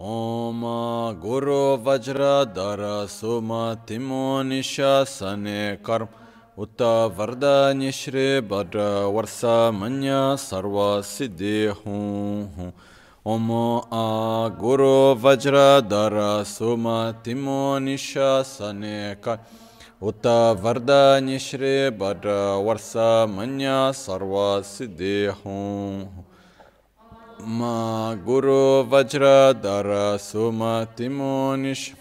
ओम गुरु वज्र धर सुम तिमो निशासने कर्म उत वरदान्य श्री भद्र वर्ष मन्य सर्व सिद्धि हूँ ओम आ गुरु वज्र धर सुम तिमो निशासने कर्म उत वरदान्य श्री भद्र वर्ष मन्य सर्व सिद्धि हूँ ma guru vajra dara suma timonish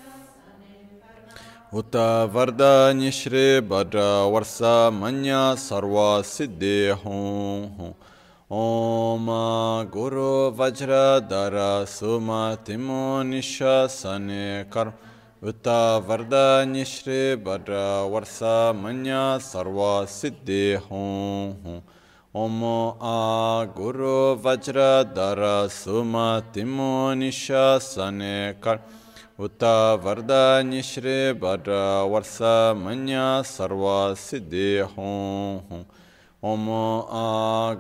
uta varda nishri bhadra varsa manya sarva siddhi hum om guru vajra dara suma timonisha sane kar uta varda nishri bhadra varsa manya sarva siddhi hum ओम आ गुरु वज्र धर सुम तिमो निशासने कर उत वरदान्य श्री भद्र वर्ष मन्य सर्व सिद्धि हूँ ओम आ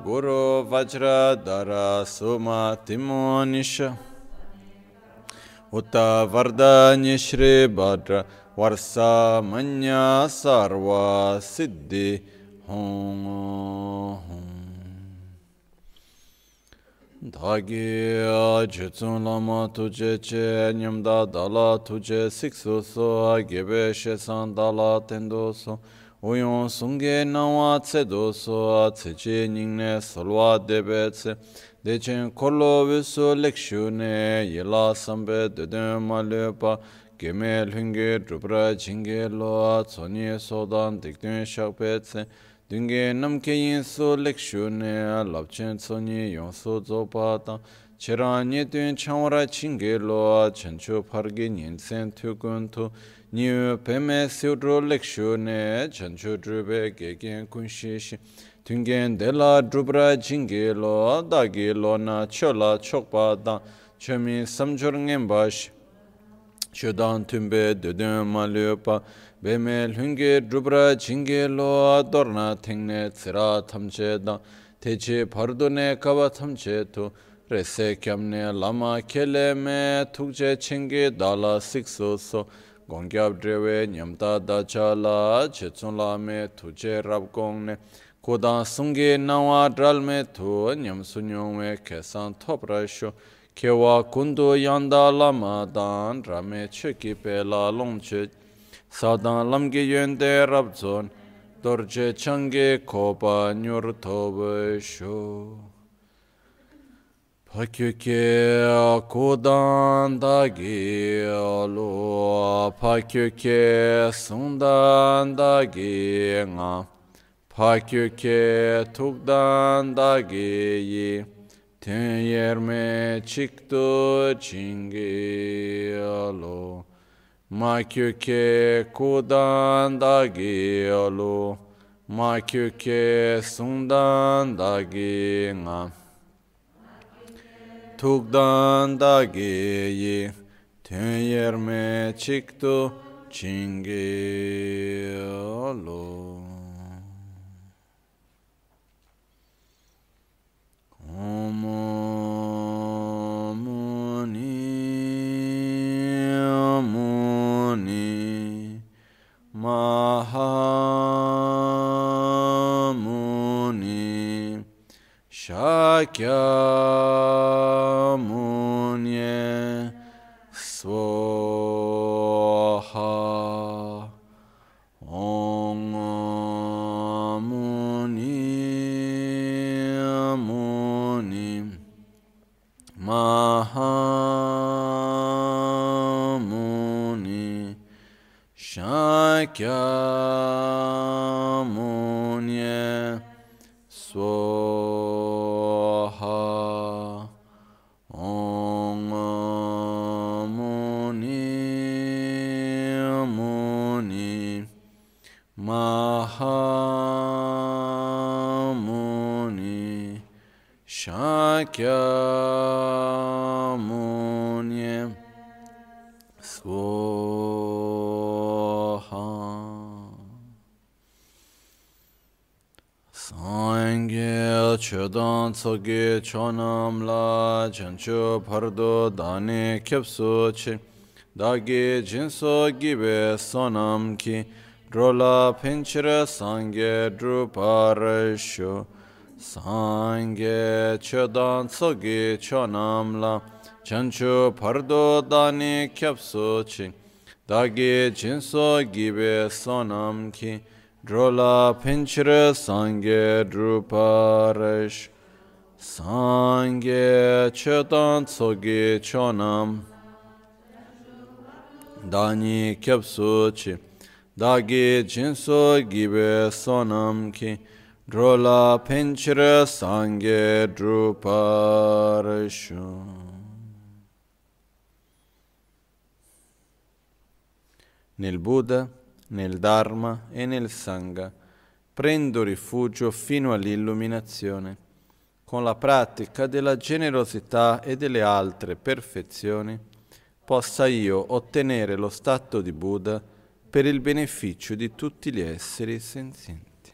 गुरु वज्र धर सुम तिमो निश उत वरदान्य श्री भद्र वर्ष मन्य सर्व सिद्धि hong hong dhagi chitsun lama tuje che nyamda dala tuje siksu so gebe shesan dala tendo so uyon sunge nawa tse do so tse che nyingne salwa debe tse dechen kolo visu lekshu ne yela sambe deden malupa geme lhenge drupra jinge loa tsonye sodan dikdun shakpe tse Dungi namke yin su lekshu ne labchen tsonyi yon su zoba tang. Chira nye tun changwara chingi lo chanchu pargi nyin sen tukun tu. Nyu peme siwdru lekshu ne chanchu drube gegen kunshi shi Dungi dela drubra chingi lo dagi lo na chola chokba tang. Chami samchur ngenpa shi. Shudan tunbe dudun ma 베메 륜게 드브라 징게로 도르나 탱네 츠라 탐체다 대체 바르도네 가바 탐체토 레세 겸네 라마 켈레메 툭제 칭게 달라 식소소 공갑 드레웨 냠다 다차라 제촌라메 투제 랍공네 고다 송게 나와 드랄메 투 냠수뇽웨 계산 톱라쇼 케와 군도 양다 라마단 라메 쳬키페라 롱쳬 pe la long che sadan lamge yende rabzon dorje change kopa nyur tobe sho pakyuke kodan dagi alo pakyuke sundan dagi nga pakyuke tukdan dagi yi ten yerme çıktı çingi alo ma köke kudan da alo ma köke sundan da nga tukdan da yi ten yerme çıktı çingi alo Om Muni Muni Mahamuni Shakya Munye Swaha Sakyamunye Soha Om Muni Muni Mahamuni Shakya. Chodan tsoge chonam la chancho pardo dane kyapso che dage jinso gibe sonam ki drola pinchira sangye druparasho sangye chodan tsoge chonam la chancho pardo dane kyapso che dage jinso gibe sonam ki drola pinchira sangye druparash sangye chetan tsogi chonam dani kyapsu chi dagi jinso gibe sonam ki drola pinchira sangye druparashu nel Buddha nel Dharma e nel Sangha. Prendo rifugio fino all'illuminazione. Con la pratica della generosità e delle altre perfezioni possa io ottenere lo stato di Buddha per il beneficio di tutti gli esseri senzienti.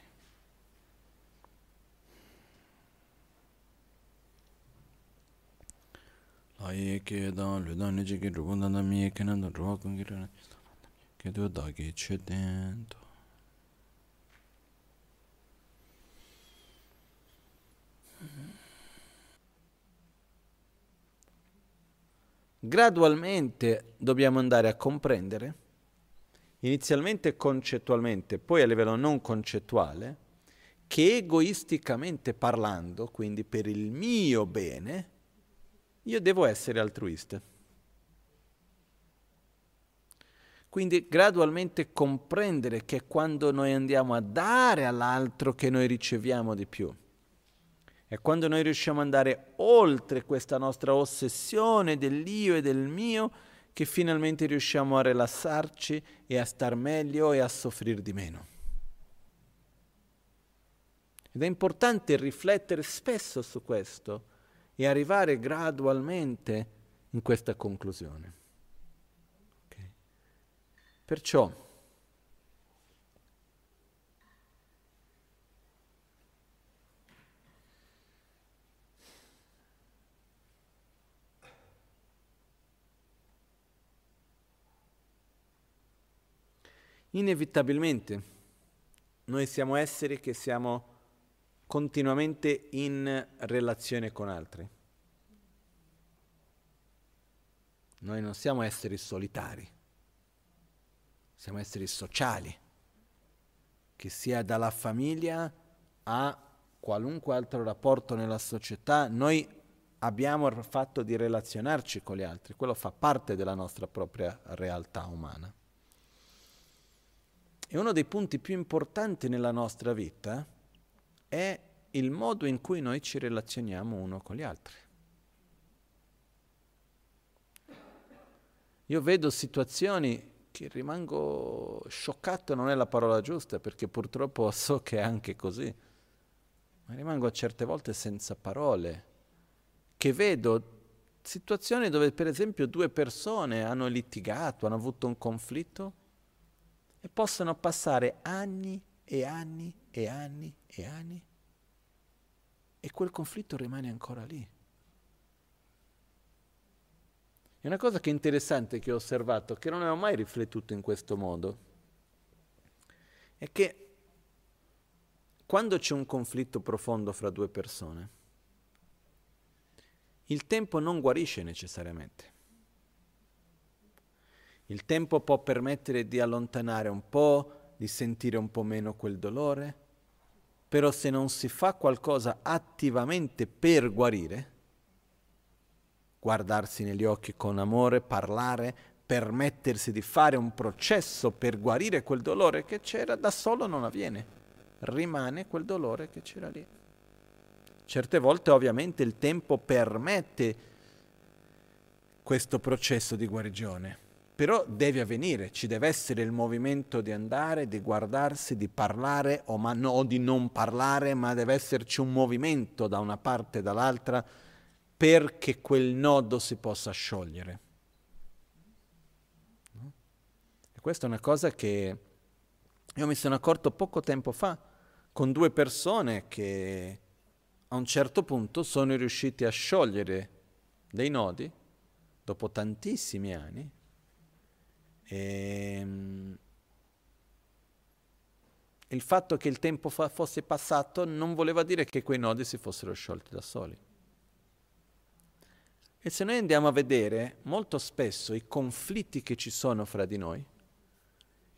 Aye ke dan lu dan ni ji ki ru dan da mi ke nan da ro kun gi Kedu dagi cedendo. Gradualmente dobbiamo andare a comprendere, inizialmente concettualmente, poi a livello non concettuale, che egoisticamente parlando, quindi per il mio bene, io devo essere altruista. Quindi gradualmente comprendere che quando noi andiamo a dare all'altro che noi riceviamo di più. È quando noi riusciamo ad andare oltre questa nostra ossessione dell'io e del mio che finalmente riusciamo a rilassarci e a star meglio e a soffrire di meno. Ed è importante riflettere spesso su questo e arrivare gradualmente in questa conclusione. Perciò inevitabilmente noi siamo esseri che siamo continuamente in relazione con altri. Noi non siamo esseri solitari siamo esseri sociali, che sia dalla famiglia a qualunque altro rapporto nella società, noi abbiamo il fatto di relazionarci con gli altri, quello fa parte della nostra propria realtà umana. E uno dei punti più importanti nella nostra vita è il modo in cui noi ci relazioniamo uno con gli altri. Io vedo situazioni che rimango scioccato non è la parola giusta perché purtroppo so che è anche così, ma rimango certe volte senza parole, che vedo situazioni dove per esempio due persone hanno litigato, hanno avuto un conflitto e possono passare anni e anni e anni e anni e quel conflitto rimane ancora lì. E una cosa che è interessante che ho osservato, che non avevo mai riflettuto in questo modo, è che quando c'è un conflitto profondo fra due persone, il tempo non guarisce necessariamente. Il tempo può permettere di allontanare un po', di sentire un po' meno quel dolore, però se non si fa qualcosa attivamente per guarire, guardarsi negli occhi con amore, parlare, permettersi di fare un processo per guarire quel dolore che c'era, da solo non avviene. Rimane quel dolore che c'era lì. Certe volte ovviamente il tempo permette questo processo di guarigione, però deve avvenire, ci deve essere il movimento di andare, di guardarsi, di parlare o, ma, no, di non parlare, ma deve esserci un movimento da una parte e dall'altra perché quel nodo si possa sciogliere. questa è una cosa che io mi sono accorto poco tempo fa con due persone che a un certo punto sono riusciti a sciogliere dei nodi dopo tantissimi anni e ehm, il fatto che il tempo fa- fosse passato non voleva dire che quei nodi si fossero sciolti da soli. E se noi andiamo a vedere molto spesso i conflitti che ci sono fra di noi,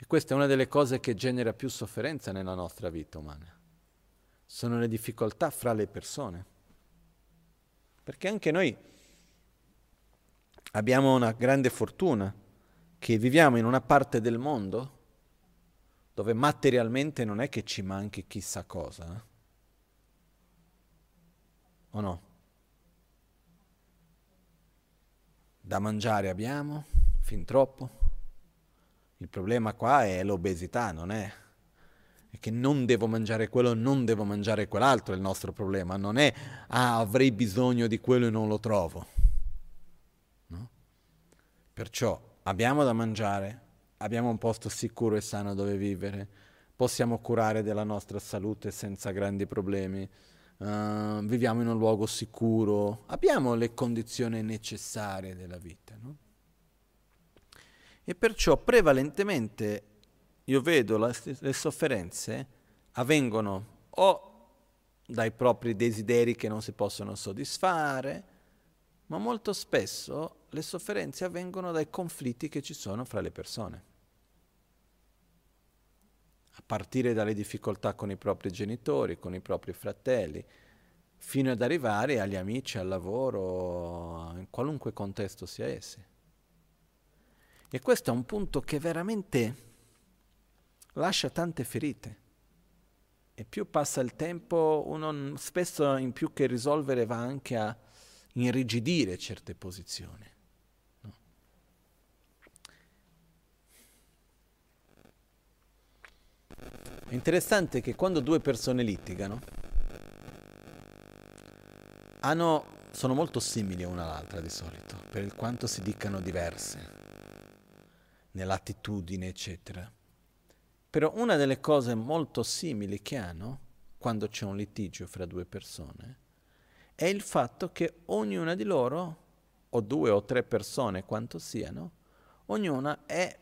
e questa è una delle cose che genera più sofferenza nella nostra vita umana, sono le difficoltà fra le persone. Perché anche noi abbiamo una grande fortuna che viviamo in una parte del mondo dove materialmente non è che ci manchi chissà cosa. Eh? O no? Da mangiare abbiamo, fin troppo. Il problema qua è l'obesità, non è? È che non devo mangiare quello, non devo mangiare quell'altro, è il nostro problema. Non è, ah, avrei bisogno di quello e non lo trovo. No? Perciò abbiamo da mangiare, abbiamo un posto sicuro e sano dove vivere, possiamo curare della nostra salute senza grandi problemi, uh, viviamo in un luogo sicuro, abbiamo le condizioni necessarie della vita. No? E perciò prevalentemente io vedo la, le sofferenze avvengono o dai propri desideri che non si possono soddisfare, ma molto spesso le sofferenze avvengono dai conflitti che ci sono fra le persone. A partire dalle difficoltà con i propri genitori, con i propri fratelli, fino ad arrivare agli amici, al lavoro, in qualunque contesto sia essi. E questo è un punto che veramente lascia tante ferite. E più passa il tempo, uno spesso in più che risolvere va anche a irrigidire certe posizioni. No? È interessante che quando due persone litigano, hanno, sono molto simili una all'altra di solito, per quanto si dicano diverse, nell'attitudine, eccetera. Però una delle cose molto simili che hanno, quando c'è un litigio fra due persone, è il fatto che ognuna di loro, o due o tre persone quanto siano, ognuna è,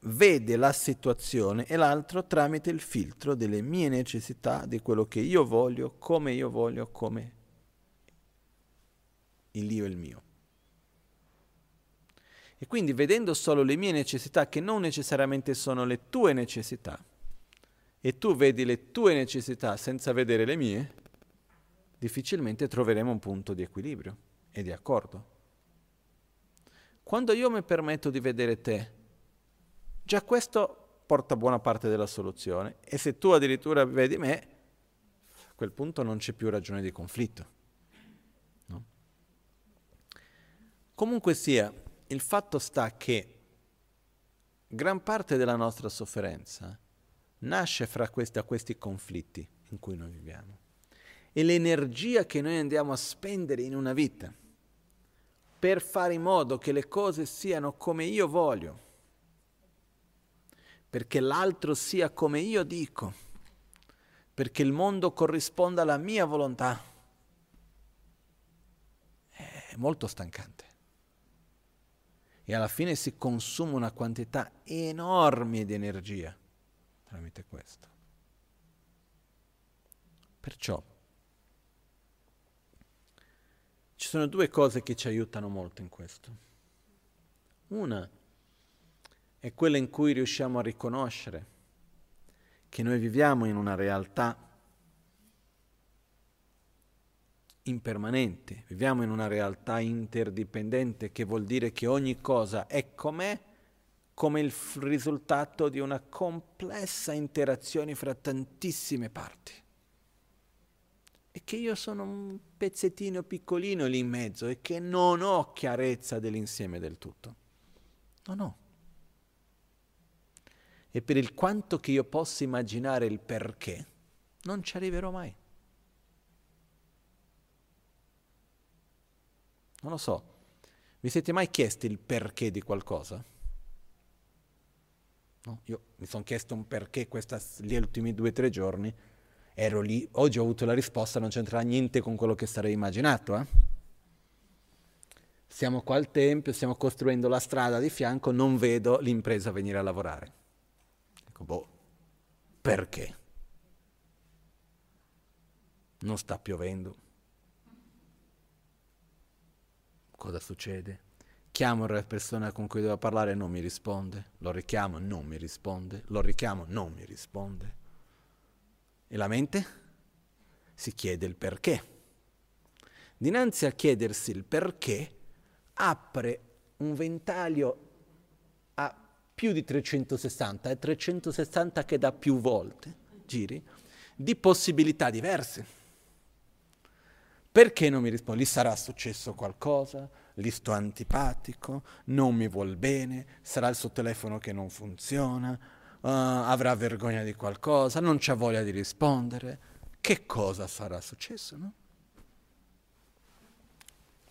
vede la situazione e l'altro tramite il filtro delle mie necessità, di quello che io voglio, come io voglio, come il io è il mio. E quindi vedendo solo le mie necessità, che non necessariamente sono le tue necessità, e tu vedi le tue necessità senza vedere le mie, difficilmente troveremo un punto di equilibrio e di accordo. Quando io mi permetto di vedere te, già questo porta buona parte della soluzione e se tu addirittura vedi me, a quel punto non c'è più ragione di conflitto. No? Comunque sia, il fatto sta che gran parte della nostra sofferenza nasce fra questi, questi conflitti in cui noi viviamo e l'energia che noi andiamo a spendere in una vita per fare in modo che le cose siano come io voglio, perché l'altro sia come io dico, perché il mondo corrisponda alla mia volontà, è molto stancante. E alla fine si consuma una quantità enorme di energia tramite questo. Perciò Ci sono due cose che ci aiutano molto in questo. Una è quella in cui riusciamo a riconoscere che noi viviamo in una realtà impermanente, viviamo in una realtà interdipendente, che vuol dire che ogni cosa è com'è come il risultato di una complessa interazione fra tantissime parti e che io sono un pezzettino piccolino lì in mezzo e che non ho chiarezza dell'insieme del tutto. No, no. E per il quanto che io possa immaginare il perché, non ci arriverò mai. Non lo so. Vi siete mai chiesti il perché di qualcosa? No? Io mi sono chiesto un perché questa, gli ultimi due o tre giorni ero lì, oggi ho avuto la risposta, non c'entra niente con quello che sarei immaginato. Eh? Siamo qua al Tempio, stiamo costruendo la strada di fianco, non vedo l'impresa venire a lavorare. Ecco, boh, perché? Non sta piovendo. Cosa succede? Chiamo la persona con cui devo parlare non mi risponde. Lo richiamo, non mi risponde. Lo richiamo, non mi risponde. E la mente? Si chiede il perché. Dinanzi a chiedersi il perché, apre un ventaglio a più di 360, è 360 che dà più volte, giri, di possibilità diverse. Perché non mi risponde? Gli sarà successo qualcosa? Gli sto antipatico? Non mi vuol bene? Sarà il suo telefono che non funziona? Uh, avrà vergogna di qualcosa? Non c'ha voglia di rispondere? Che cosa sarà successo, no?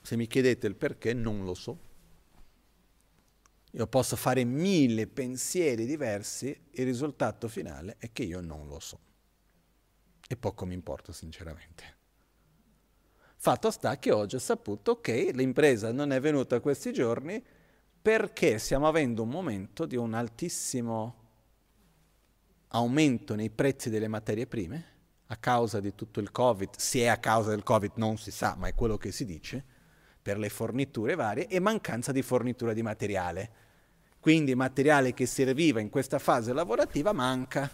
Se mi chiedete il perché, non lo so. Io posso fare mille pensieri diversi, il risultato finale è che io non lo so. E poco mi importa, sinceramente. Fatto sta che oggi ho saputo che l'impresa non è venuta questi giorni perché stiamo avendo un momento di un altissimo aumento nei prezzi delle materie prime a causa di tutto il Covid, se è a causa del Covid non si sa, ma è quello che si dice, per le forniture varie e mancanza di fornitura di materiale. Quindi materiale che serviva in questa fase lavorativa manca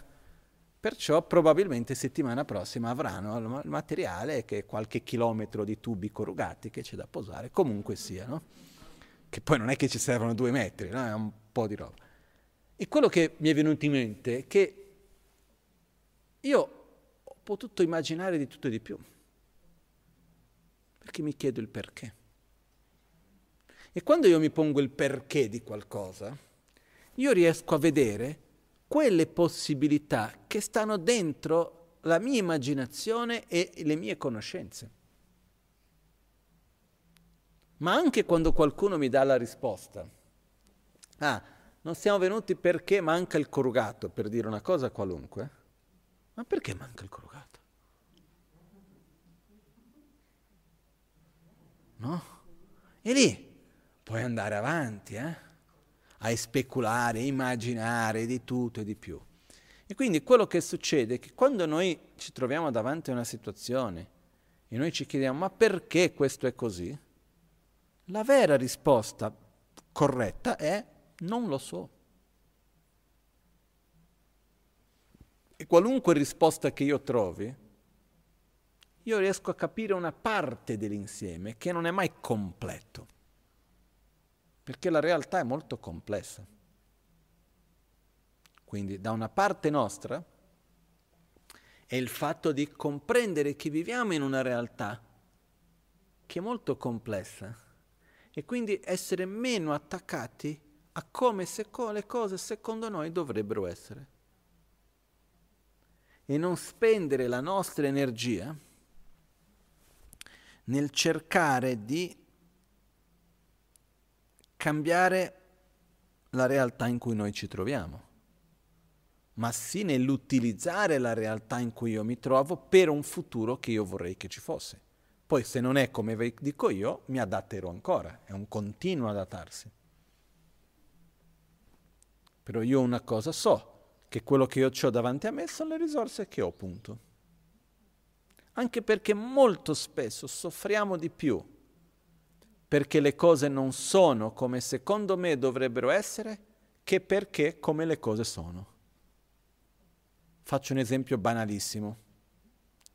Perciò probabilmente settimana prossima avranno il materiale che è qualche chilometro di tubi corrugati che c'è da posare, comunque sia, no? Che poi non è che ci servono due metri, no? è un po' di roba. E quello che mi è venuto in mente è che io ho potuto immaginare di tutto e di più, perché mi chiedo il perché. E quando io mi pongo il perché di qualcosa, io riesco a vedere quelle possibilità che stanno dentro la mia immaginazione e le mie conoscenze. Ma anche quando qualcuno mi dà la risposta, ah, non siamo venuti perché manca il corrugato, per dire una cosa qualunque, ma perché manca il corrugato? No? E lì puoi andare avanti, eh? a speculare, a immaginare di tutto e di più. E quindi quello che succede è che quando noi ci troviamo davanti a una situazione e noi ci chiediamo ma perché questo è così? La vera risposta corretta è non lo so. Qualunque risposta che io trovi, io riesco a capire una parte dell'insieme che non è mai completo perché la realtà è molto complessa. Quindi da una parte nostra è il fatto di comprendere che viviamo in una realtà che è molto complessa e quindi essere meno attaccati a come le cose secondo noi dovrebbero essere e non spendere la nostra energia nel cercare di cambiare la realtà in cui noi ci troviamo, ma sì nell'utilizzare la realtà in cui io mi trovo per un futuro che io vorrei che ci fosse. Poi se non è come dico io, mi adatterò ancora, è un continuo adattarsi. Però io una cosa so, che quello che io ho davanti a me sono le risorse che ho, punto. Anche perché molto spesso soffriamo di più perché le cose non sono come secondo me dovrebbero essere, che perché come le cose sono. Faccio un esempio banalissimo,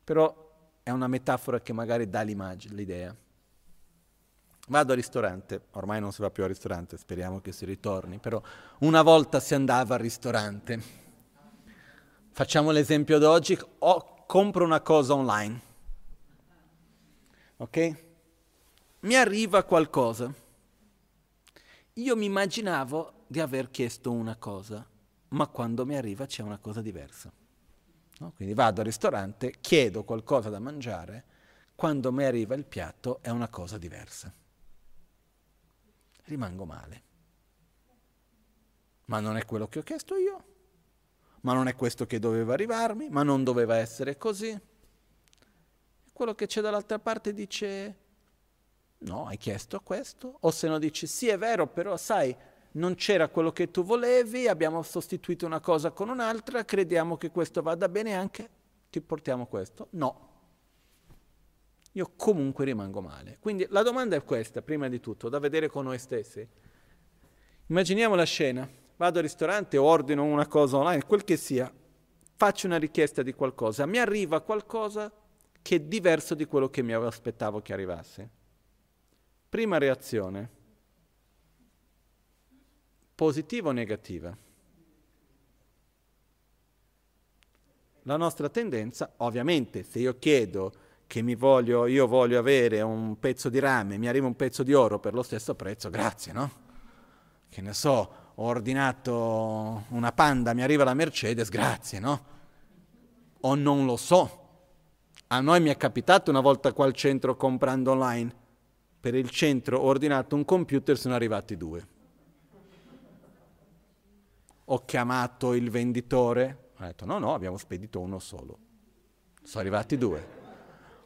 però è una metafora che magari dà l'idea. Vado al ristorante, ormai non si va più al ristorante, speriamo che si ritorni, però una volta si andava al ristorante. Facciamo l'esempio d'oggi, oh, compro una cosa online. Ok? mi arriva qualcosa. Io mi immaginavo di aver chiesto una cosa, ma quando mi arriva c'è una cosa diversa. No? Quindi vado al ristorante, chiedo qualcosa da mangiare, quando mi arriva il piatto è una cosa diversa. Rimango male. ma non è quello che ho chiesto io, ma non è questo che doveva arrivarmi, ma non doveva essere così. Quello che c'è dall'altra parte dice, no, hai chiesto questo, o se no dice, sì è vero, però sai, non c'era quello che tu volevi, abbiamo sostituito una cosa con un'altra, crediamo che questo vada bene anche, ti portiamo questo. No. Io comunque rimango male. Quindi la domanda è questa, prima di tutto, da vedere con noi stessi. Immaginiamo la scena, vado al ristorante, ordino una cosa online, quel che sia, faccio una richiesta di qualcosa, mi arriva qualcosa che è diverso di quello che mi aspettavo che arrivasse. Prima reazione positiva o negativa? La nostra tendenza, ovviamente, se io chiedo che voglio, io voglio avere un pezzo di rame, mi arriva un pezzo di oro per lo stesso prezzo, grazie, no? Che ne so, ho ordinato una panda, mi arriva la Mercedes, grazie, no? O non lo so. A noi mi è capitato una volta qua al centro comprando online. Per il centro ho ordinato un computer, sono arrivati due ho chiamato il venditore, ha detto no, no, abbiamo spedito uno solo. Sono arrivati due.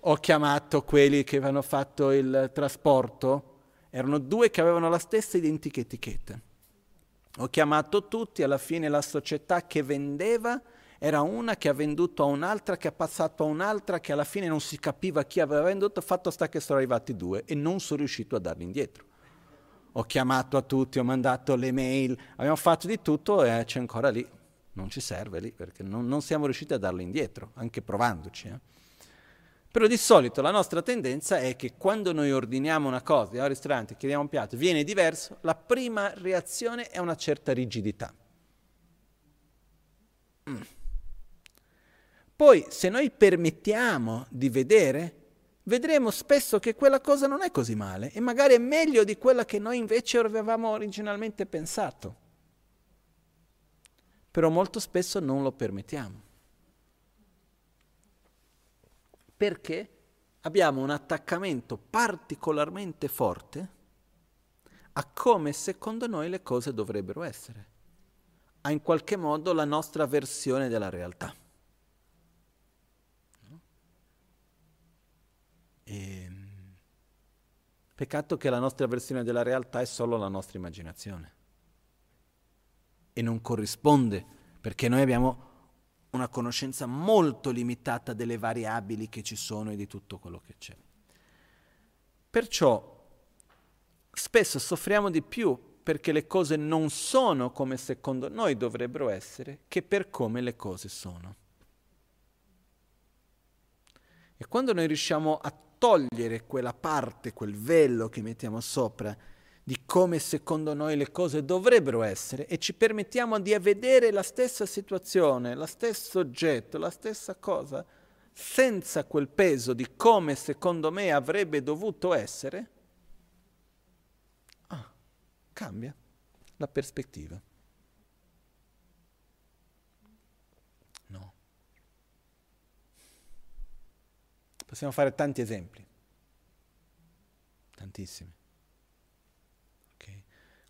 Ho chiamato quelli che avevano fatto il trasporto, erano due che avevano la stessa identica etichetta. Ho chiamato tutti, alla fine la società che vendeva era una che ha venduto a un'altra, che ha passato a un'altra, che alla fine non si capiva chi aveva venduto, fatto sta che sono arrivati due e non sono riuscito a darli indietro ho chiamato a tutti, ho mandato le mail, abbiamo fatto di tutto e c'è ancora lì, non ci serve lì perché non, non siamo riusciti a darlo indietro, anche provandoci. Eh. Però di solito la nostra tendenza è che quando noi ordiniamo una cosa, andiamo al ristorante, chiediamo un piatto, viene diverso, la prima reazione è una certa rigidità. Mm. Poi se noi permettiamo di vedere vedremo spesso che quella cosa non è così male e magari è meglio di quella che noi invece avevamo originalmente pensato. Però molto spesso non lo permettiamo. Perché abbiamo un attaccamento particolarmente forte a come secondo noi le cose dovrebbero essere, a in qualche modo la nostra versione della realtà. E... Ehm, peccato che la nostra versione della realtà è solo la nostra immaginazione e non corrisponde perché noi abbiamo una conoscenza molto limitata delle variabili che ci sono e di tutto quello che c'è. Perciò spesso soffriamo di più perché le cose non sono come secondo noi dovrebbero essere che per come le cose sono. E quando noi riusciamo a togliere quella parte, quel velo che mettiamo sopra di come secondo noi le cose dovrebbero essere e ci permettiamo di vedere la stessa situazione, lo stesso oggetto, la stessa cosa, senza quel peso di come secondo me avrebbe dovuto essere, ah, cambia la prospettiva. Possiamo fare tanti esempi, tantissimi.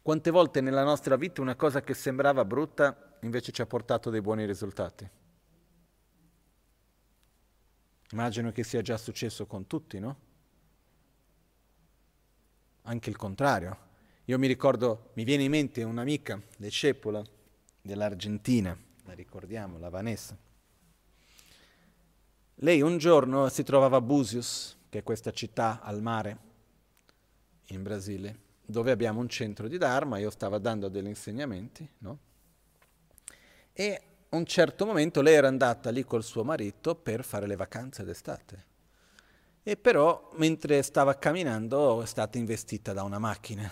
Quante volte nella nostra vita una cosa che sembrava brutta invece ci ha portato dei buoni risultati? Immagino che sia già successo con tutti, no? Anche il contrario. Io mi ricordo, mi viene in mente un'amica, discepola dell'Argentina, la ricordiamo, la Vanessa lei un giorno si trovava a Busios, che è questa città al mare in Brasile, dove abbiamo un centro di Dharma, io stavo dando degli insegnamenti, no? E a un certo momento lei era andata lì col suo marito per fare le vacanze d'estate. E però mentre stava camminando è stata investita da una macchina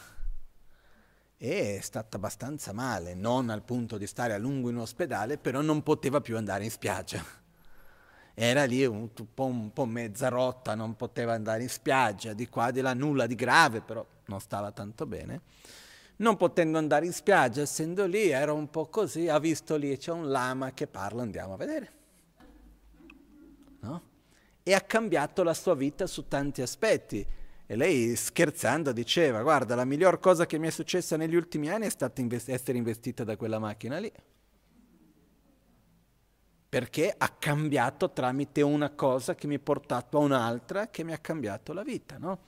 e è stata abbastanza male, non al punto di stare a lungo in ospedale, però non poteva più andare in spiaggia era lì un, po', un po' mezza rotta, non poteva andare in spiaggia, di qua di là nulla di grave, però non stava tanto bene. Non potendo andare in spiaggia, essendo lì, era un po' così, ha visto lì c'è un lama che parla, andiamo a vedere. No? E ha cambiato la sua vita su tanti aspetti. E lei scherzando diceva, guarda, la miglior cosa che mi è successa negli ultimi anni è stata invest- essere investita da quella macchina lì. Perché ha cambiato tramite una cosa che mi ha portato a un'altra che mi ha cambiato la vita, no?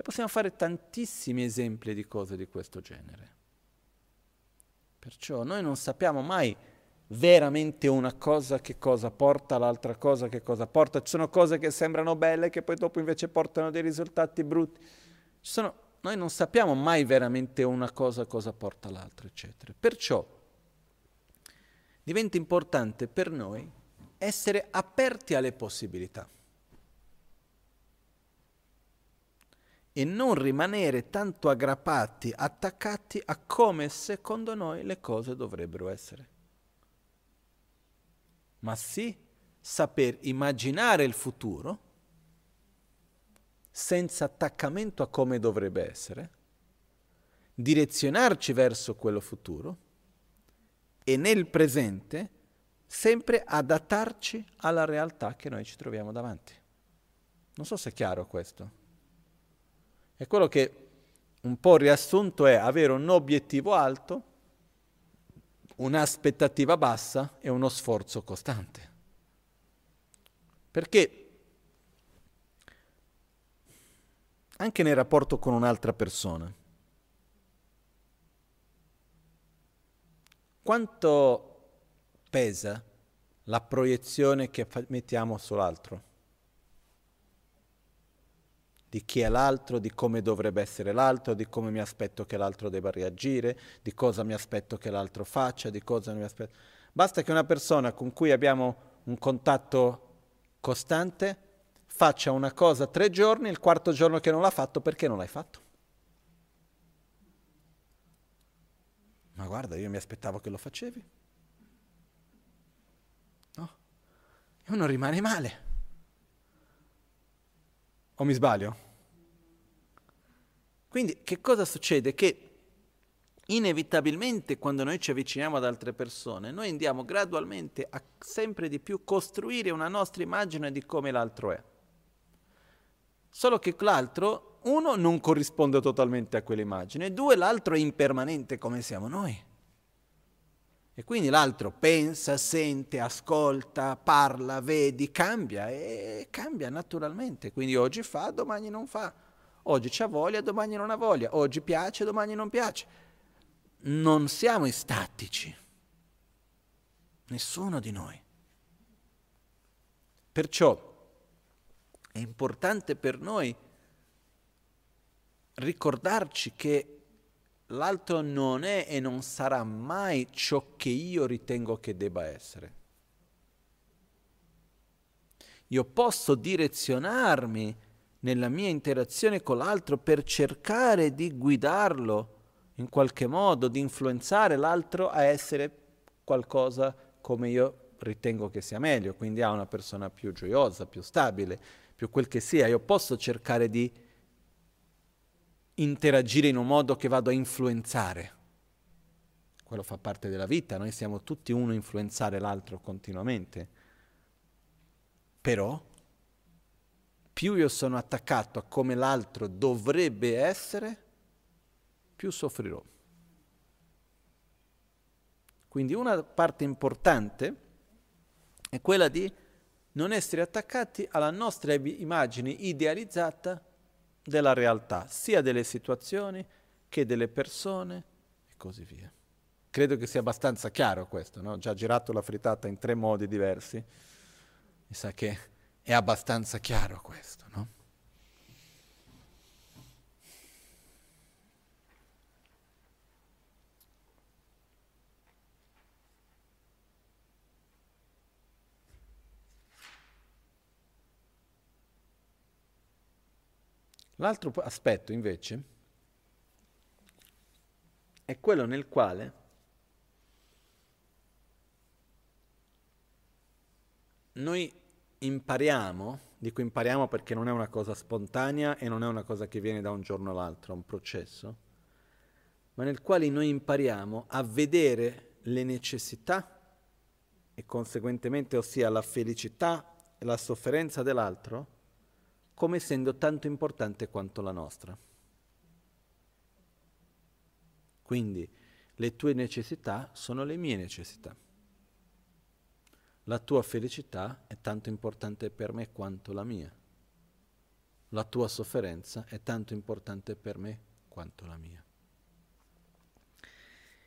E possiamo fare tantissimi esempi di cose di questo genere. Perciò noi non sappiamo mai veramente una cosa che cosa porta, l'altra cosa che cosa porta. Ci sono cose che sembrano belle che poi dopo invece portano dei risultati brutti. Sono, noi non sappiamo mai veramente una cosa cosa porta l'altra, eccetera. Perciò diventa importante per noi essere aperti alle possibilità e non rimanere tanto aggrappati, attaccati a come secondo noi le cose dovrebbero essere ma sì saper immaginare il futuro senza attaccamento a come dovrebbe essere, direzionarci verso quello futuro e nel presente sempre adattarci alla realtà che noi ci troviamo davanti. Non so se è chiaro questo. È quello che un po' riassunto è avere un obiettivo alto un'aspettativa bassa e uno sforzo costante. Perché anche nel rapporto con un'altra persona, quanto pesa la proiezione che mettiamo sull'altro? Di chi è l'altro, di come dovrebbe essere l'altro, di come mi aspetto che l'altro debba reagire, di cosa mi aspetto che l'altro faccia, di cosa mi aspetto. Basta che una persona con cui abbiamo un contatto costante faccia una cosa tre giorni, il quarto giorno che non l'ha fatto, perché non l'hai fatto? Ma guarda, io mi aspettavo che lo facevi. No? E uno rimane male. O mi sbaglio? Quindi che cosa succede? Che inevitabilmente quando noi ci avviciniamo ad altre persone, noi andiamo gradualmente a sempre di più costruire una nostra immagine di come l'altro è. Solo che l'altro, uno, non corrisponde totalmente a quell'immagine, due, l'altro è impermanente come siamo noi. E quindi l'altro pensa, sente, ascolta, parla, vedi, cambia e cambia naturalmente. Quindi oggi fa, domani non fa. Oggi c'ha voglia, domani non ha voglia. Oggi piace, domani non piace. Non siamo statici. Nessuno di noi. Perciò è importante per noi ricordarci che l'altro non è e non sarà mai ciò che io ritengo che debba essere. Io posso direzionarmi nella mia interazione con l'altro per cercare di guidarlo in qualche modo, di influenzare l'altro a essere qualcosa come io ritengo che sia meglio, quindi a una persona più gioiosa, più stabile, più quel che sia. Io posso cercare di interagire in un modo che vado a influenzare. Quello fa parte della vita, noi siamo tutti uno a influenzare l'altro continuamente. Però, più io sono attaccato a come l'altro dovrebbe essere, più soffrirò. Quindi una parte importante è quella di non essere attaccati alla nostra immagine idealizzata della realtà, sia delle situazioni che delle persone e così via. Credo che sia abbastanza chiaro questo, no? Già girato la frittata in tre modi diversi, mi sa che è abbastanza chiaro questo, no? L'altro aspetto invece è quello nel quale noi impariamo, dico impariamo perché non è una cosa spontanea e non è una cosa che viene da un giorno all'altro, è un processo, ma nel quale noi impariamo a vedere le necessità e conseguentemente ossia la felicità e la sofferenza dell'altro come essendo tanto importante quanto la nostra. Quindi le tue necessità sono le mie necessità. La tua felicità è tanto importante per me quanto la mia. La tua sofferenza è tanto importante per me quanto la mia.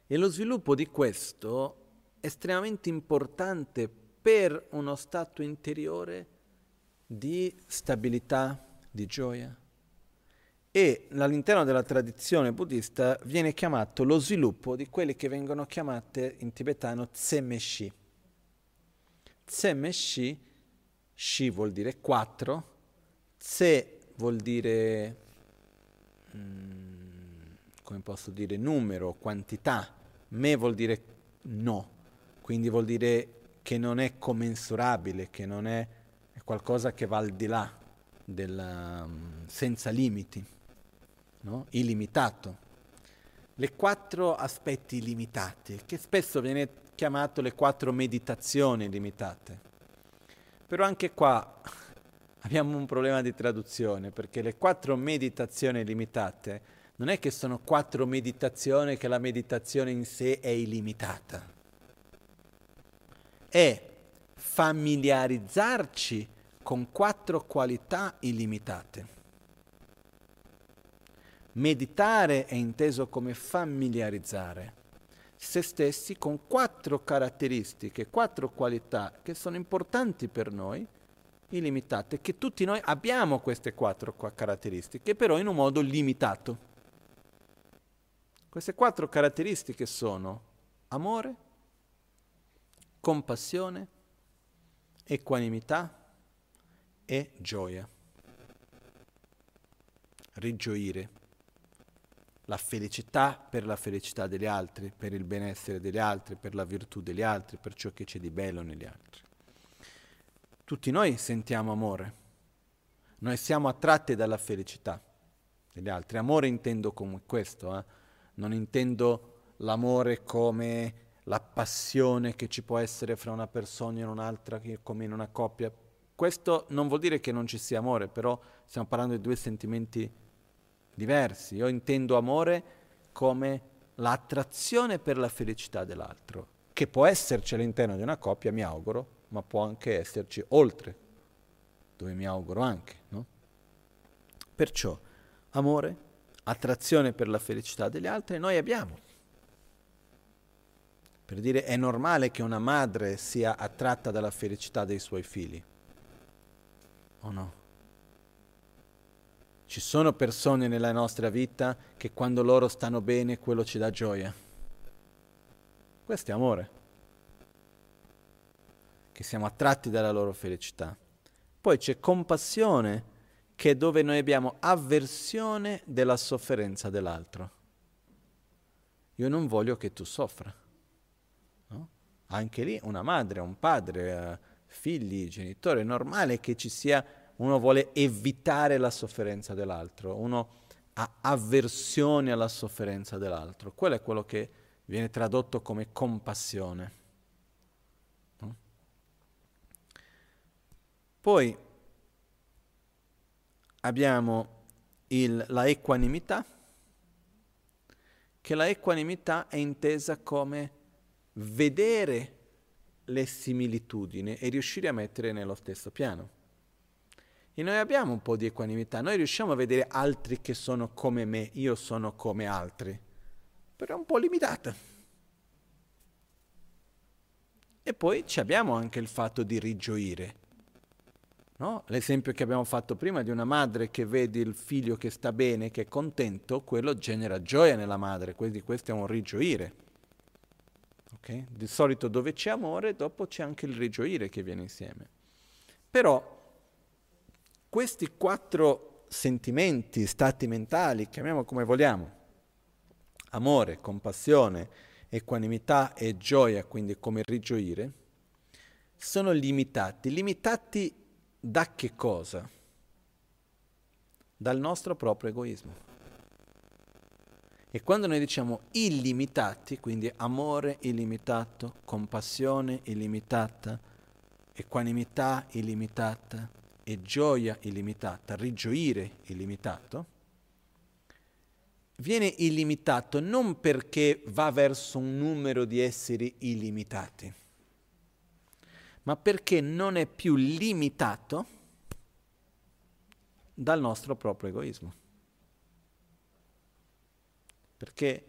E lo sviluppo di questo è estremamente importante per uno stato interiore di stabilità, di gioia. E all'interno della tradizione buddista viene chiamato lo sviluppo di quelle che vengono chiamate in tibetano tsemeshi. Tsemeshi, shi vuol dire quattro, tse vuol dire, mm, come posso dire, numero, quantità, me vuol dire no, quindi vuol dire che non è commensurabile, che non è, è qualcosa che va al di là, del, um, senza limiti, no? illimitato. Le quattro aspetti illimitati, che spesso viene chiamato le quattro meditazioni limitate. Però anche qua abbiamo un problema di traduzione, perché le quattro meditazioni limitate non è che sono quattro meditazioni che la meditazione in sé è illimitata. È familiarizzarci con quattro qualità illimitate. Meditare è inteso come familiarizzare se stessi con quattro caratteristiche, quattro qualità che sono importanti per noi, illimitate, che tutti noi abbiamo queste quattro caratteristiche, però in un modo limitato. Queste quattro caratteristiche sono amore, compassione, equanimità e gioia. Rigioire. La felicità per la felicità degli altri, per il benessere degli altri, per la virtù degli altri, per ciò che c'è di bello negli altri. Tutti noi sentiamo amore. Noi siamo attratti dalla felicità degli altri. Amore intendo come questo, eh? non intendo l'amore come la passione che ci può essere fra una persona e un'altra, come in una coppia. Questo non vuol dire che non ci sia amore, però stiamo parlando di due sentimenti diversi. Io intendo amore come l'attrazione per la felicità dell'altro, che può esserci all'interno di una coppia, mi auguro, ma può anche esserci oltre, dove mi auguro anche. No? Perciò, amore attrazione per la felicità degli altri, noi abbiamo. Per dire è normale che una madre sia attratta dalla felicità dei suoi figli. O no? Ci sono persone nella nostra vita che quando loro stanno bene quello ci dà gioia. Questo è amore. Che siamo attratti dalla loro felicità. Poi c'è compassione che è dove noi abbiamo avversione della sofferenza dell'altro. Io non voglio che tu soffra. No? Anche lì una madre, un padre, eh, figli, genitori, è normale che ci sia, uno vuole evitare la sofferenza dell'altro, uno ha avversione alla sofferenza dell'altro. Quello è quello che viene tradotto come compassione. Poi abbiamo il, la equanimità, che la equanimità è intesa come vedere le similitudini e riuscire a mettere nello stesso piano. E noi abbiamo un po' di equanimità, noi riusciamo a vedere altri che sono come me, io sono come altri, però è un po' limitata. E poi abbiamo anche il fatto di rigioire. No? L'esempio che abbiamo fatto prima di una madre che vede il figlio che sta bene, che è contento, quello genera gioia nella madre, quindi questo è un rigioire. Okay? Di solito dove c'è amore, dopo c'è anche il rigioire che viene insieme. Però questi quattro sentimenti, stati mentali, chiamiamo come vogliamo, amore, compassione, equanimità e gioia, quindi come rigioire, sono limitati, limitati da che cosa? Dal nostro proprio egoismo. E quando noi diciamo illimitati, quindi amore illimitato, compassione illimitata, equanimità illimitata, e gioia illimitata, rigioire illimitato, viene illimitato non perché va verso un numero di esseri illimitati, ma perché non è più limitato dal nostro proprio egoismo. Perché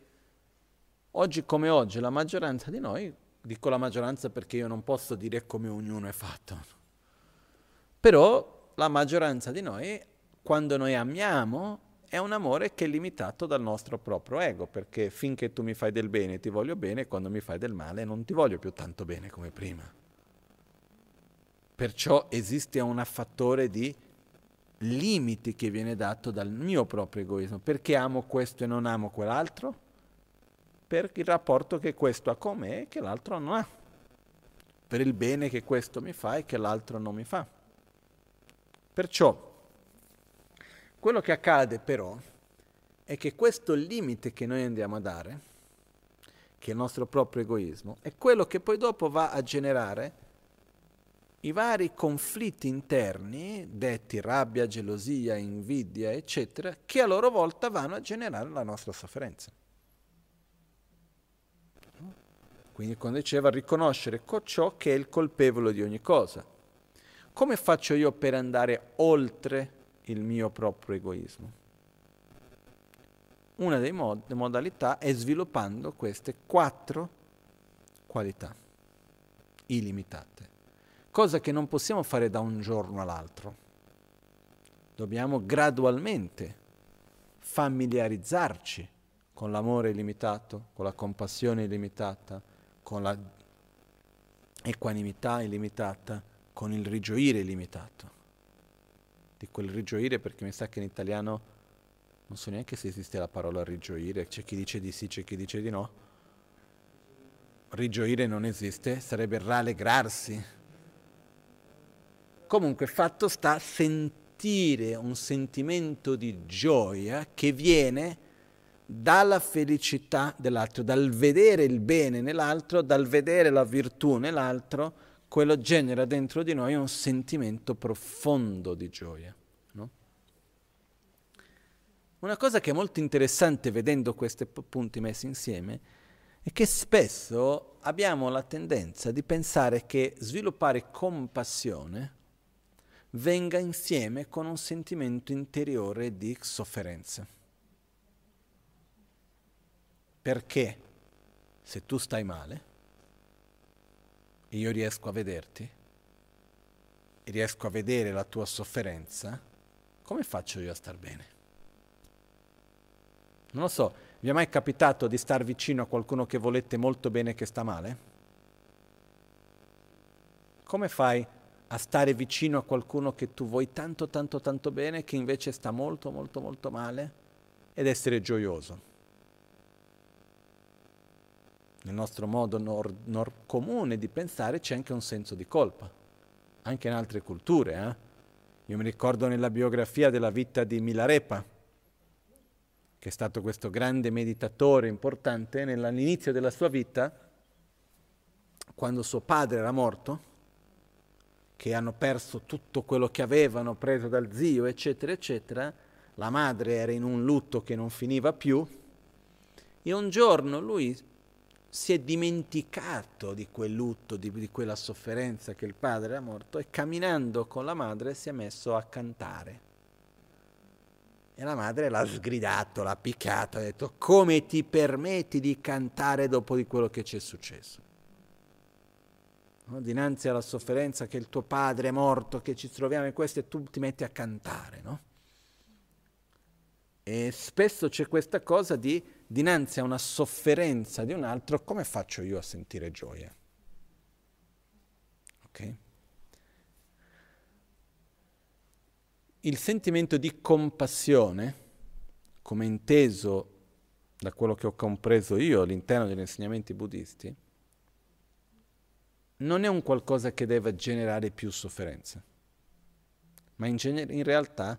oggi come oggi la maggioranza di noi, dico la maggioranza perché io non posso dire come ognuno è fatto, però la maggioranza di noi, quando noi amiamo, è un amore che è limitato dal nostro proprio ego, perché finché tu mi fai del bene ti voglio bene, quando mi fai del male non ti voglio più tanto bene come prima. Perciò esiste un fattore di limiti che viene dato dal mio proprio egoismo. Perché amo questo e non amo quell'altro? Per il rapporto che questo ha con me e che l'altro non ha. Per il bene che questo mi fa e che l'altro non mi fa. Perciò quello che accade però è che questo limite che noi andiamo a dare, che è il nostro proprio egoismo, è quello che poi dopo va a generare i vari conflitti interni, detti rabbia, gelosia, invidia, eccetera, che a loro volta vanno a generare la nostra sofferenza. Quindi quando diceva riconoscere ciò che è il colpevole di ogni cosa. Come faccio io per andare oltre il mio proprio egoismo. Una delle mod- modalità è sviluppando queste quattro qualità illimitate, cosa che non possiamo fare da un giorno all'altro. Dobbiamo gradualmente familiarizzarci con l'amore illimitato, con la compassione illimitata, con la equanimità illimitata, con il rigioire illimitato di quel rigioire, perché mi sa che in italiano non so neanche se esiste la parola rigioire, c'è chi dice di sì, c'è chi dice di no. Rigioire non esiste, sarebbe rallegrarsi. Comunque, fatto sta sentire un sentimento di gioia che viene dalla felicità dell'altro, dal vedere il bene nell'altro, dal vedere la virtù nell'altro, quello genera dentro di noi un sentimento profondo di gioia. No? Una cosa che è molto interessante vedendo questi punti messi insieme è che spesso abbiamo la tendenza di pensare che sviluppare compassione venga insieme con un sentimento interiore di sofferenza. Perché se tu stai male, e io riesco a vederti e riesco a vedere la tua sofferenza, come faccio io a star bene? Non lo so, vi è mai capitato di star vicino a qualcuno che volete molto bene che sta male? Come fai a stare vicino a qualcuno che tu vuoi tanto tanto tanto bene che invece sta molto molto molto male ed essere gioioso? nel nostro modo nor, nor comune di pensare c'è anche un senso di colpa, anche in altre culture. Eh? Io mi ricordo nella biografia della vita di Milarepa, che è stato questo grande meditatore importante, all'inizio della sua vita, quando suo padre era morto, che hanno perso tutto quello che avevano, preso dal zio, eccetera, eccetera, la madre era in un lutto che non finiva più, e un giorno lui si è dimenticato di quel lutto, di, di, quella sofferenza che il padre era morto e camminando con la madre si è messo a cantare. E la madre l'ha sgridato, l'ha piccato, ha detto come ti permetti di cantare dopo di quello che ci è successo? Dinanzi alla sofferenza che il tuo padre è morto, che ci troviamo in questo e tu ti metti a cantare, no? E spesso c'è questa cosa di dinanzi a una sofferenza di un altro, come faccio io a sentire gioia? Ok? Il sentimento di compassione, come inteso da quello che ho compreso io all'interno degli insegnamenti buddisti, non è un qualcosa che deve generare più sofferenza, ma in, gener- in realtà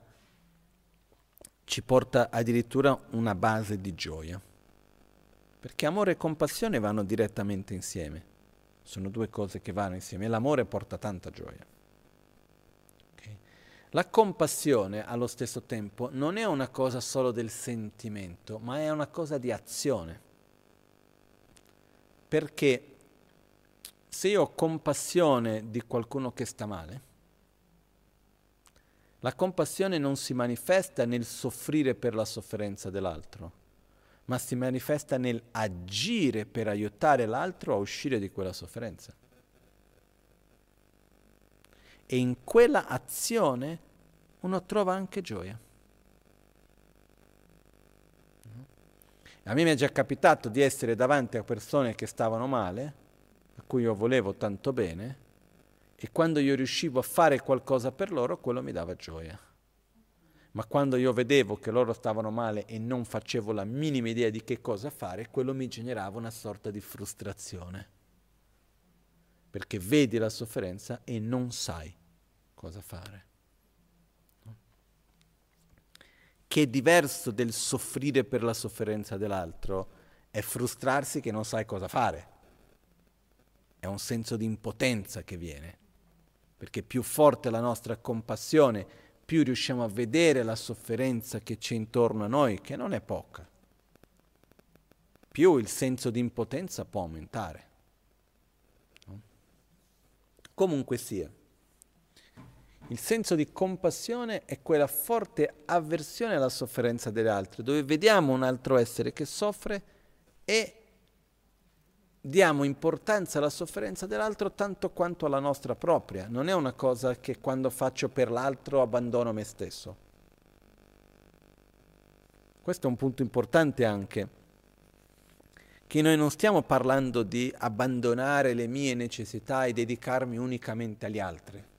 ci porta addirittura una base di gioia. Perché amore e compassione vanno direttamente insieme. Sono due cose che vanno insieme e l'amore porta tanta gioia. Okay? La compassione allo stesso tempo non è una cosa solo del sentimento, ma è una cosa di azione. Perché se io ho compassione di qualcuno che sta male, la compassione non si manifesta nel soffrire per la sofferenza dell'altro, ma si manifesta nel agire per aiutare l'altro a uscire di quella sofferenza e in quella azione uno trova anche gioia. A me mi è già capitato di essere davanti a persone che stavano male, a cui io volevo tanto bene, e quando io riuscivo a fare qualcosa per loro, quello mi dava gioia. Ma quando io vedevo che loro stavano male e non facevo la minima idea di che cosa fare, quello mi generava una sorta di frustrazione. Perché vedi la sofferenza e non sai cosa fare. Che è diverso del soffrire per la sofferenza dell'altro, è frustrarsi che non sai cosa fare. È un senso di impotenza che viene, perché più forte è la nostra compassione, più riusciamo a vedere la sofferenza che c'è intorno a noi, che non è poca, più il senso di impotenza può aumentare. Comunque sia. Il senso di compassione è quella forte avversione alla sofferenza degli altri, dove vediamo un altro essere che soffre e diamo importanza alla sofferenza dell'altro tanto quanto alla nostra propria. Non è una cosa che quando faccio per l'altro abbandono me stesso. Questo è un punto importante anche, che noi non stiamo parlando di abbandonare le mie necessità e dedicarmi unicamente agli altri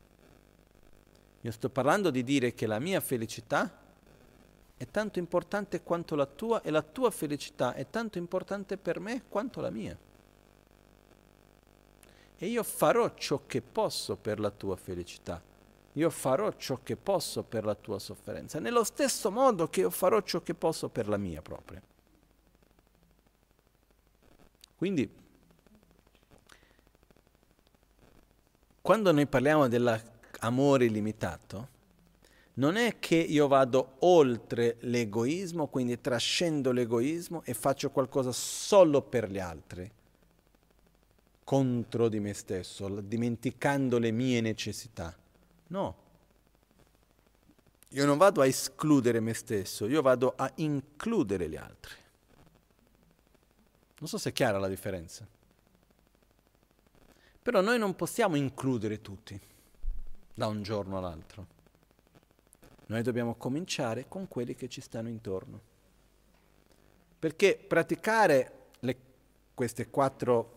io sto parlando di dire che la mia felicità è tanto importante quanto la tua e la tua felicità è tanto importante per me quanto la mia. E io farò ciò che posso per la tua felicità. Io farò ciò che posso per la tua sofferenza, nello stesso modo che io farò ciò che posso per la mia propria. Quindi, quando noi parliamo della amore illimitato, non è che io vado oltre l'egoismo, quindi trascendo l'egoismo e faccio qualcosa solo per gli altri, contro di me stesso, dimenticando le mie necessità. No. Io non vado a escludere me stesso, io vado a includere gli altri. Non so se è chiara la differenza. Però noi non possiamo includere tutti da un giorno all'altro. Noi dobbiamo cominciare con quelli che ci stanno intorno. Perché praticare le, queste quattro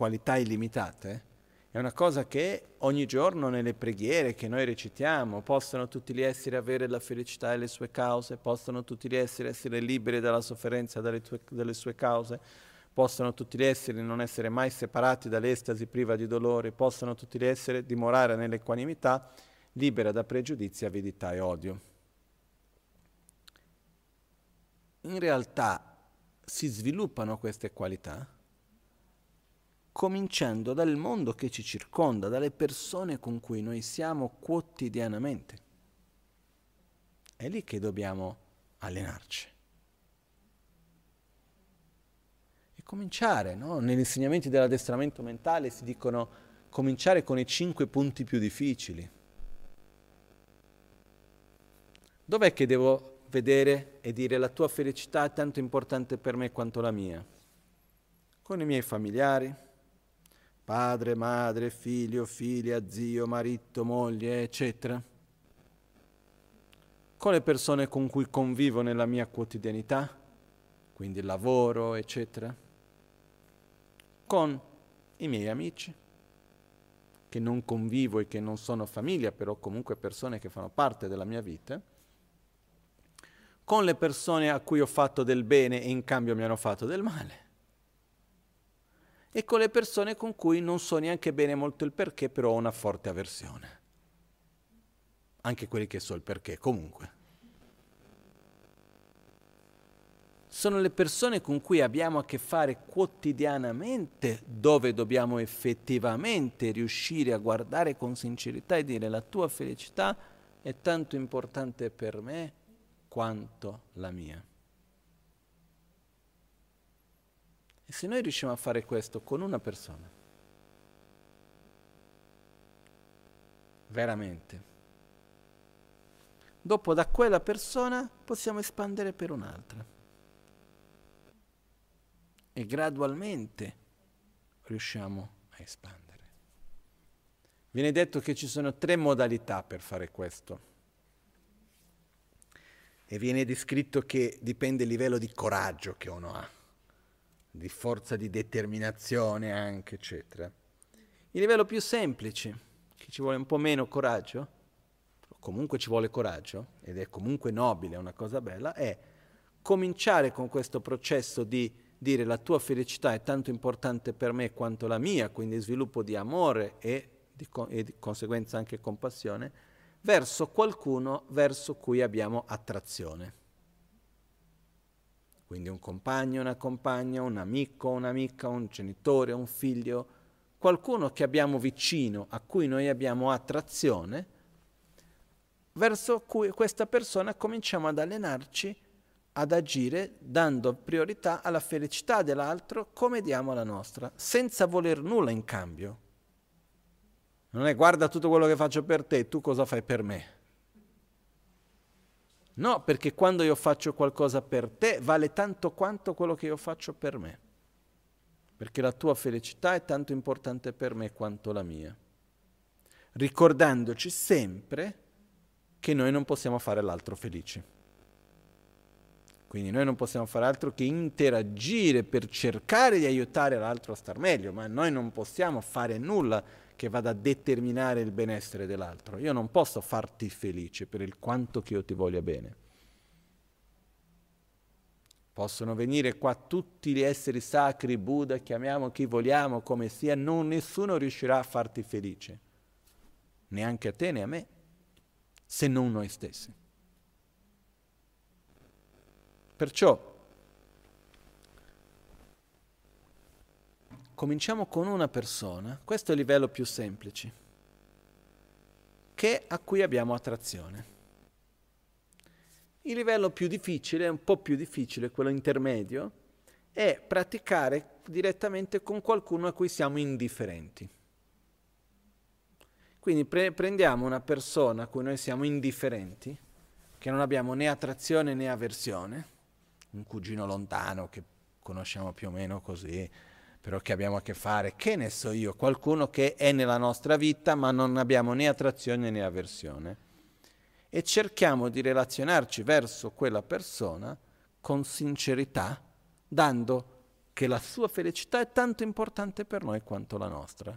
qualità illimitate è una cosa che ogni giorno nelle preghiere che noi recitiamo possono tutti gli esseri avere la felicità e le sue cause, possono tutti gli esseri essere liberi dalla sofferenza e dalle sue cause, possono tutti gli esseri non essere mai separati dall'estasi priva di dolore, possono tutti gli esseri dimorare nell'equanimità, libera da pregiudizi, avidità e odio. In realtà si sviluppano queste qualità cominciando dal mondo che ci circonda, dalle persone con cui noi siamo quotidianamente. È lì che dobbiamo allenarci. cominciare, no? negli insegnamenti dell'addestramento mentale si dicono cominciare con i cinque punti più difficili. Dov'è che devo vedere e dire la tua felicità è tanto importante per me quanto la mia? Con i miei familiari, padre, madre, figlio, figlia, zio, marito, moglie, eccetera. Con le persone con cui convivo nella mia quotidianità, quindi lavoro, eccetera. Con i miei amici, che non convivo e che non sono famiglia, però comunque persone che fanno parte della mia vita, con le persone a cui ho fatto del bene e in cambio mi hanno fatto del male, e con le persone con cui non so neanche bene molto il perché, però ho una forte avversione. Anche quelli che so il perché, comunque. sono le persone con cui abbiamo a che fare quotidianamente, dove dobbiamo effettivamente riuscire a guardare con sincerità e dire la tua felicità è tanto importante per me quanto la mia. E se noi riusciamo a fare questo con una persona, veramente, dopo da quella persona possiamo espandere per un'altra. E gradualmente riusciamo a espandere. Viene detto che ci sono tre modalità per fare questo. E viene descritto che dipende il livello di coraggio che uno ha, di forza di determinazione anche, eccetera. Il livello più semplice, che ci vuole un po' meno coraggio, comunque ci vuole coraggio, ed è comunque nobile, è una cosa bella, è cominciare con questo processo di dire la tua felicità è tanto importante per me quanto la mia, quindi sviluppo di amore e di, co- e di conseguenza anche compassione, verso qualcuno verso cui abbiamo attrazione. Quindi un compagno, una compagna, un amico, un'amica, un genitore, un figlio, qualcuno che abbiamo vicino, a cui noi abbiamo attrazione, verso cui questa persona cominciamo ad allenarci ad agire dando priorità alla felicità dell'altro come diamo la nostra, senza voler nulla in cambio. Non è guarda tutto quello che faccio per te, tu cosa fai per me? No, perché quando io faccio qualcosa per te vale tanto quanto quello che io faccio per me. Perché la tua felicità è tanto importante per me quanto la mia. Ricordandoci sempre che noi non possiamo fare l'altro felice. Quindi noi non possiamo fare altro che interagire per cercare di aiutare l'altro a star meglio, ma noi non possiamo fare nulla che vada a determinare il benessere dell'altro. Io non posso farti felice per il quanto che io ti voglia bene. Possono venire qua tutti gli esseri sacri, Buddha, chiamiamo chi vogliamo, come sia, non nessuno riuscirà a farti felice, neanche a te né a me, se non noi stessi. Perciò cominciamo con una persona, questo è il livello più semplice, che a cui abbiamo attrazione. Il livello più difficile, un po' più difficile, quello intermedio, è praticare direttamente con qualcuno a cui siamo indifferenti. Quindi pre- prendiamo una persona a cui noi siamo indifferenti, che non abbiamo né attrazione né avversione, un cugino lontano che conosciamo più o meno così, però che abbiamo a che fare, che ne so io, qualcuno che è nella nostra vita ma non abbiamo né attrazione né avversione. E cerchiamo di relazionarci verso quella persona con sincerità, dando che la sua felicità è tanto importante per noi quanto la nostra.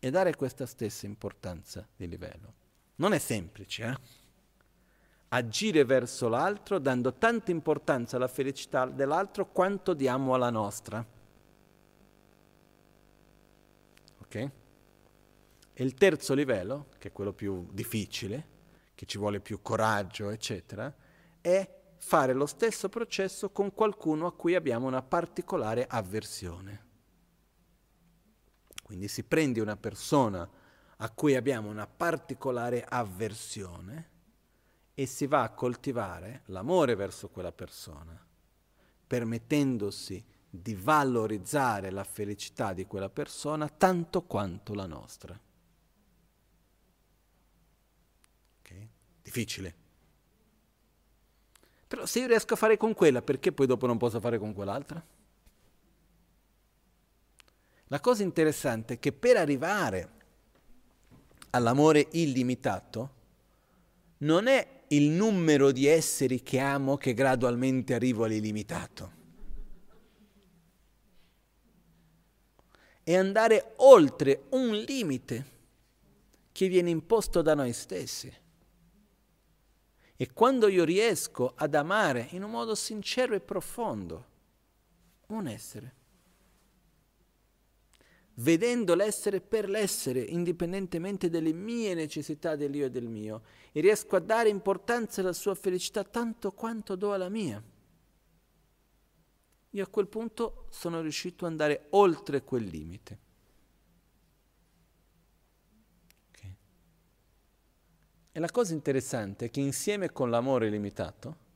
E dare questa stessa importanza di livello. Non è semplice, eh? Agire verso l'altro dando tanta importanza alla felicità dell'altro quanto diamo alla nostra. Ok? E il terzo livello, che è quello più difficile, che ci vuole più coraggio, eccetera, è fare lo stesso processo con qualcuno a cui abbiamo una particolare avversione. Quindi si prende una persona a cui abbiamo una particolare avversione e si va a coltivare l'amore verso quella persona, permettendosi di valorizzare la felicità di quella persona tanto quanto la nostra. Okay? Difficile. Però se io riesco a fare con quella, perché poi dopo non posso fare con quell'altra? La cosa interessante è che per arrivare all'amore illimitato non è il numero di esseri che amo che gradualmente arrivo all'illimitato. E andare oltre un limite che viene imposto da noi stessi. E quando io riesco ad amare in un modo sincero e profondo un essere, vedendo l'essere per l'essere, indipendentemente dalle mie necessità dell'io e del mio, e riesco a dare importanza alla sua felicità tanto quanto do alla mia. Io a quel punto sono riuscito ad andare oltre quel limite. Okay. E la cosa interessante è che insieme con l'amore illimitato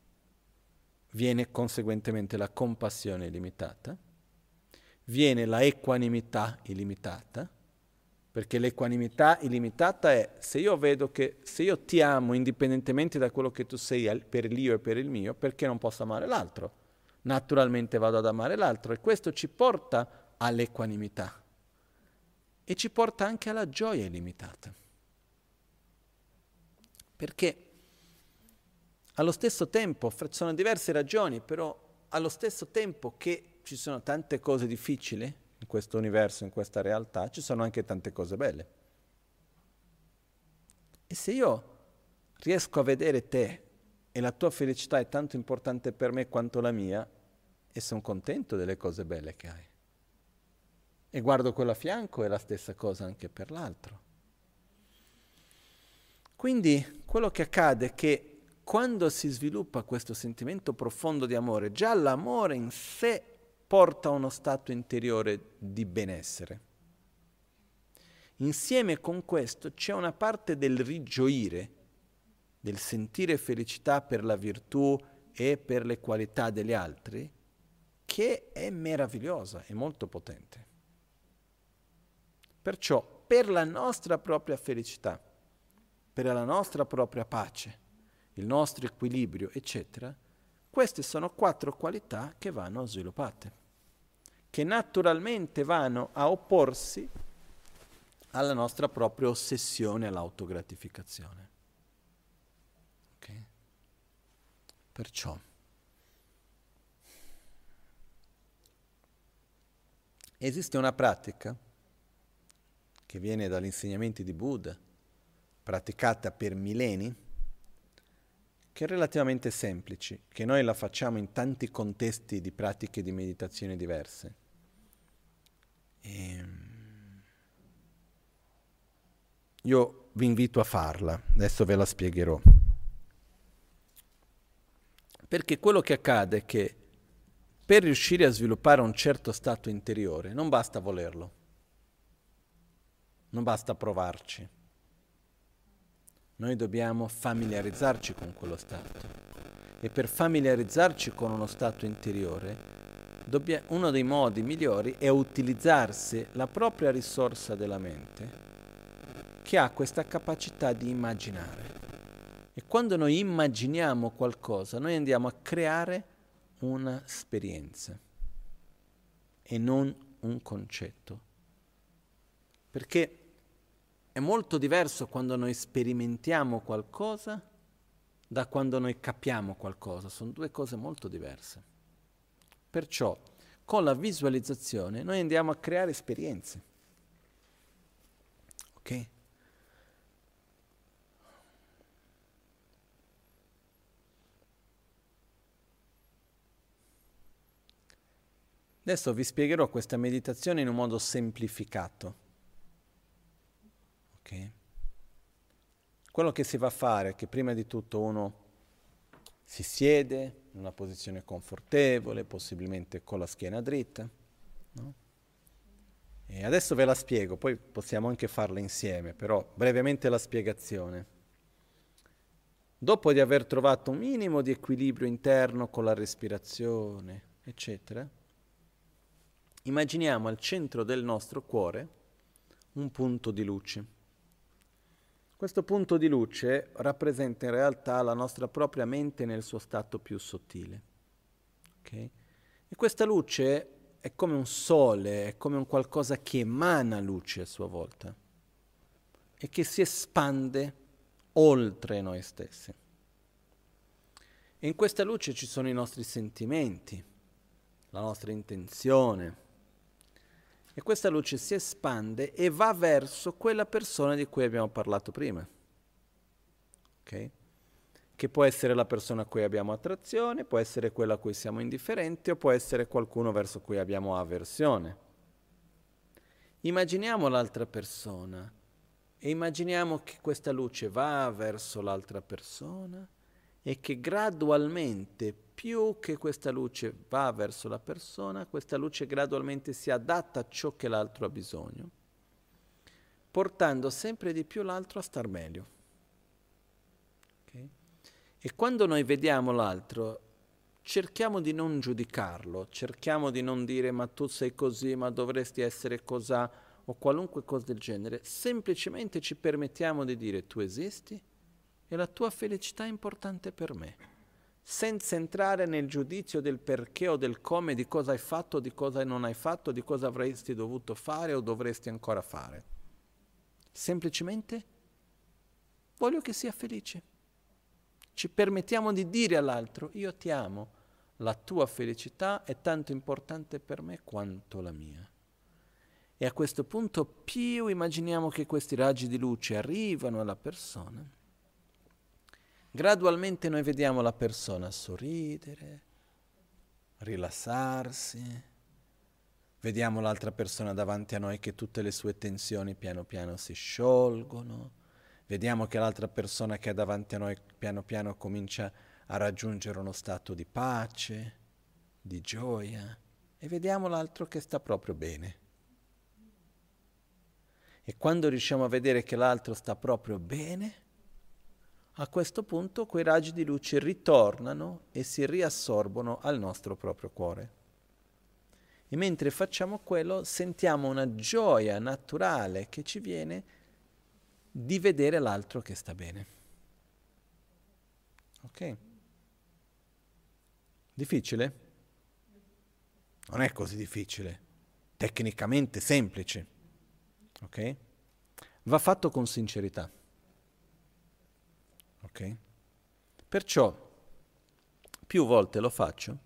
viene conseguentemente la compassione illimitata, viene la equanimità illimitata, perché l'equanimità illimitata è se io vedo che se io ti amo indipendentemente da quello che tu sei per l'io e per il mio, perché non posso amare l'altro? Naturalmente vado ad amare l'altro e questo ci porta all'equanimità e ci porta anche alla gioia illimitata. Perché allo stesso tempo, sono diverse ragioni, però allo stesso tempo che ci sono tante cose difficili in questo universo, in questa realtà, ci sono anche tante cose belle. E se io riesco a vedere te e la tua felicità è tanto importante per me quanto la mia, e sono contento delle cose belle che hai. E guardo quello a fianco è la stessa cosa anche per l'altro. Quindi quello che accade è che quando si sviluppa questo sentimento profondo di amore, già l'amore in sé porta a uno stato interiore di benessere. Insieme con questo c'è una parte del rigioire, del sentire felicità per la virtù e per le qualità degli altri, che è meravigliosa, è molto potente. Perciò, per la nostra propria felicità, per la nostra propria pace, il nostro equilibrio, eccetera, queste sono quattro qualità che vanno sviluppate, che naturalmente vanno a opporsi alla nostra propria ossessione all'autogratificazione. Okay? Perciò esiste una pratica che viene dagli insegnamenti di Buddha, praticata per millenni, che è relativamente semplice, che noi la facciamo in tanti contesti di pratiche di meditazione diverse. E ehm, io vi invito a farla, adesso ve la spiegherò. Perché quello che accade è che per riuscire a sviluppare un certo stato interiore non basta volerlo, non basta provarci noi dobbiamo familiarizzarci con quello stato. E per familiarizzarci con uno stato interiore, uno dei modi migliori è utilizzarsi la propria risorsa della mente, che ha questa capacità di immaginare. E quando noi immaginiamo qualcosa, noi andiamo a creare un'esperienza e non un concetto. Perché è molto diverso quando noi sperimentiamo qualcosa da quando noi capiamo qualcosa, sono due cose molto diverse. Perciò con la visualizzazione noi andiamo a creare esperienze. Ok? Adesso vi spiegherò questa meditazione in un modo semplificato. Quello che si va a fare è che prima di tutto uno si siede in una posizione confortevole, possibilmente con la schiena dritta. No? E adesso ve la spiego, poi possiamo anche farla insieme, però brevemente la spiegazione. Dopo di aver trovato un minimo di equilibrio interno con la respirazione, eccetera, immaginiamo al centro del nostro cuore un punto di luce. Questo punto di luce rappresenta in realtà la nostra propria mente nel suo stato più sottile. Okay? E questa luce è come un sole, è come un qualcosa che emana luce a sua volta e che si espande oltre noi stessi. E in questa luce ci sono i nostri sentimenti, la nostra intenzione, e questa luce si espande e va verso quella persona di cui abbiamo parlato prima. Ok? Che può essere la persona a cui abbiamo attrazione, può essere quella a cui siamo indifferenti o può essere qualcuno verso cui abbiamo avversione. Immaginiamo l'altra persona e immaginiamo che questa luce va verso l'altra persona e che gradualmente più che questa luce va verso la persona, questa luce gradualmente si adatta a ciò che l'altro ha bisogno, portando sempre di più l'altro a star meglio. E quando noi vediamo l'altro, cerchiamo di non giudicarlo, cerchiamo di non dire ma tu sei così, ma dovresti essere così o qualunque cosa del genere, semplicemente ci permettiamo di dire tu esisti e la tua felicità è importante per me, senza entrare nel giudizio del perché o del come, di cosa hai fatto, di cosa non hai fatto, di cosa avresti dovuto fare o dovresti ancora fare. Semplicemente voglio che sia felice. Ci permettiamo di dire all'altro, io ti amo, la tua felicità è tanto importante per me quanto la mia. E a questo punto più immaginiamo che questi raggi di luce arrivano alla persona, gradualmente noi vediamo la persona sorridere, rilassarsi, vediamo l'altra persona davanti a noi che tutte le sue tensioni piano piano si sciolgono, vediamo che l'altra persona che è davanti a noi piano piano comincia a raggiungere uno stato di pace, di gioia. E vediamo l'altro che sta proprio bene. E quando riusciamo a vedere che l'altro sta proprio bene, a questo punto quei raggi di luce ritornano e si riassorbono al nostro proprio cuore. E mentre facciamo quello sentiamo una gioia naturale che ci viene di vedere l'altro che sta bene. Ok? Difficile? Non è così difficile, tecnicamente semplice ok? Va fatto con sincerità, ok? Perciò, più volte lo faccio,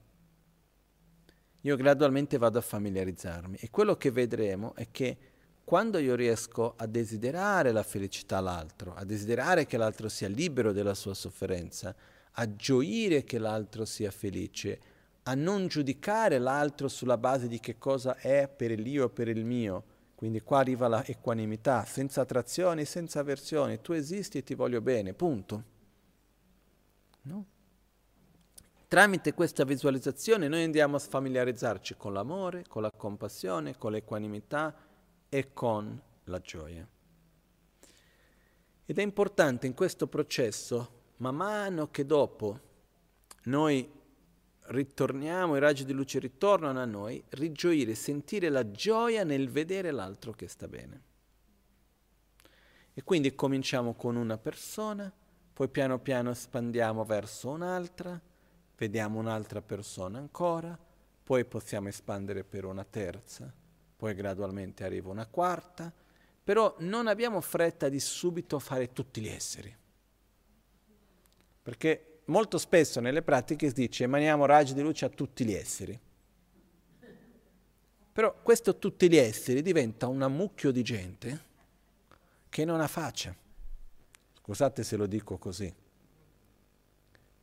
io gradualmente vado a familiarizzarmi e quello che vedremo è che quando io riesco a desiderare la felicità all'altro, a desiderare che l'altro sia libero della sua sofferenza, a gioire che l'altro sia felice, a non giudicare l'altro sulla base di che cosa è per l'io o per il mio, quindi qua arriva la equanimità, senza attrazioni, senza avversioni. Tu esisti e ti voglio bene, punto. No? Tramite questa visualizzazione noi andiamo a sfamiliarizzarci con l'amore, con la compassione, con l'equanimità e con la gioia. Ed è importante in questo processo, man mano che dopo noi ritorniamo, i raggi di luce ritornano a noi, rigioire, sentire la gioia nel vedere l'altro che sta bene. E quindi cominciamo con una persona, poi piano piano espandiamo verso un'altra, vediamo un'altra persona ancora, poi possiamo espandere per una terza, poi gradualmente arriva una quarta, però non abbiamo fretta di subito fare tutti gli esseri. Perché molto spesso nelle pratiche si dice emaniamo raggi di luce a tutti gli esseri. Però questo tutti gli esseri diventa un ammucchio di gente che non ha faccia. Scusate se lo dico così.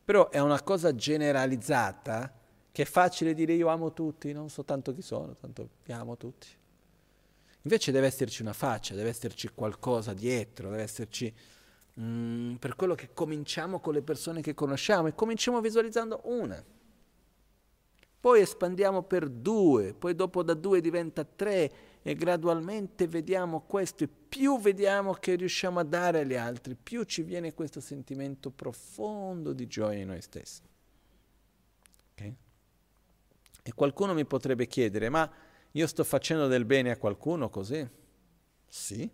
Però è una cosa generalizzata che è facile dire io amo tutti, non so tanto chi sono, tanto vi amo tutti. Invece deve esserci una faccia, deve esserci qualcosa dietro, deve esserci mm, per quello che cominciamo con le persone che conosciamo e cominciamo visualizzando una. Poi espandiamo per due, poi dopo da due diventa tre e gradualmente vediamo questo e più vediamo che riusciamo a dare agli altri, più ci viene questo sentimento profondo di gioia in noi stessi. Okay? E qualcuno mi potrebbe chiedere, ma io sto facendo del bene a qualcuno così? Sì,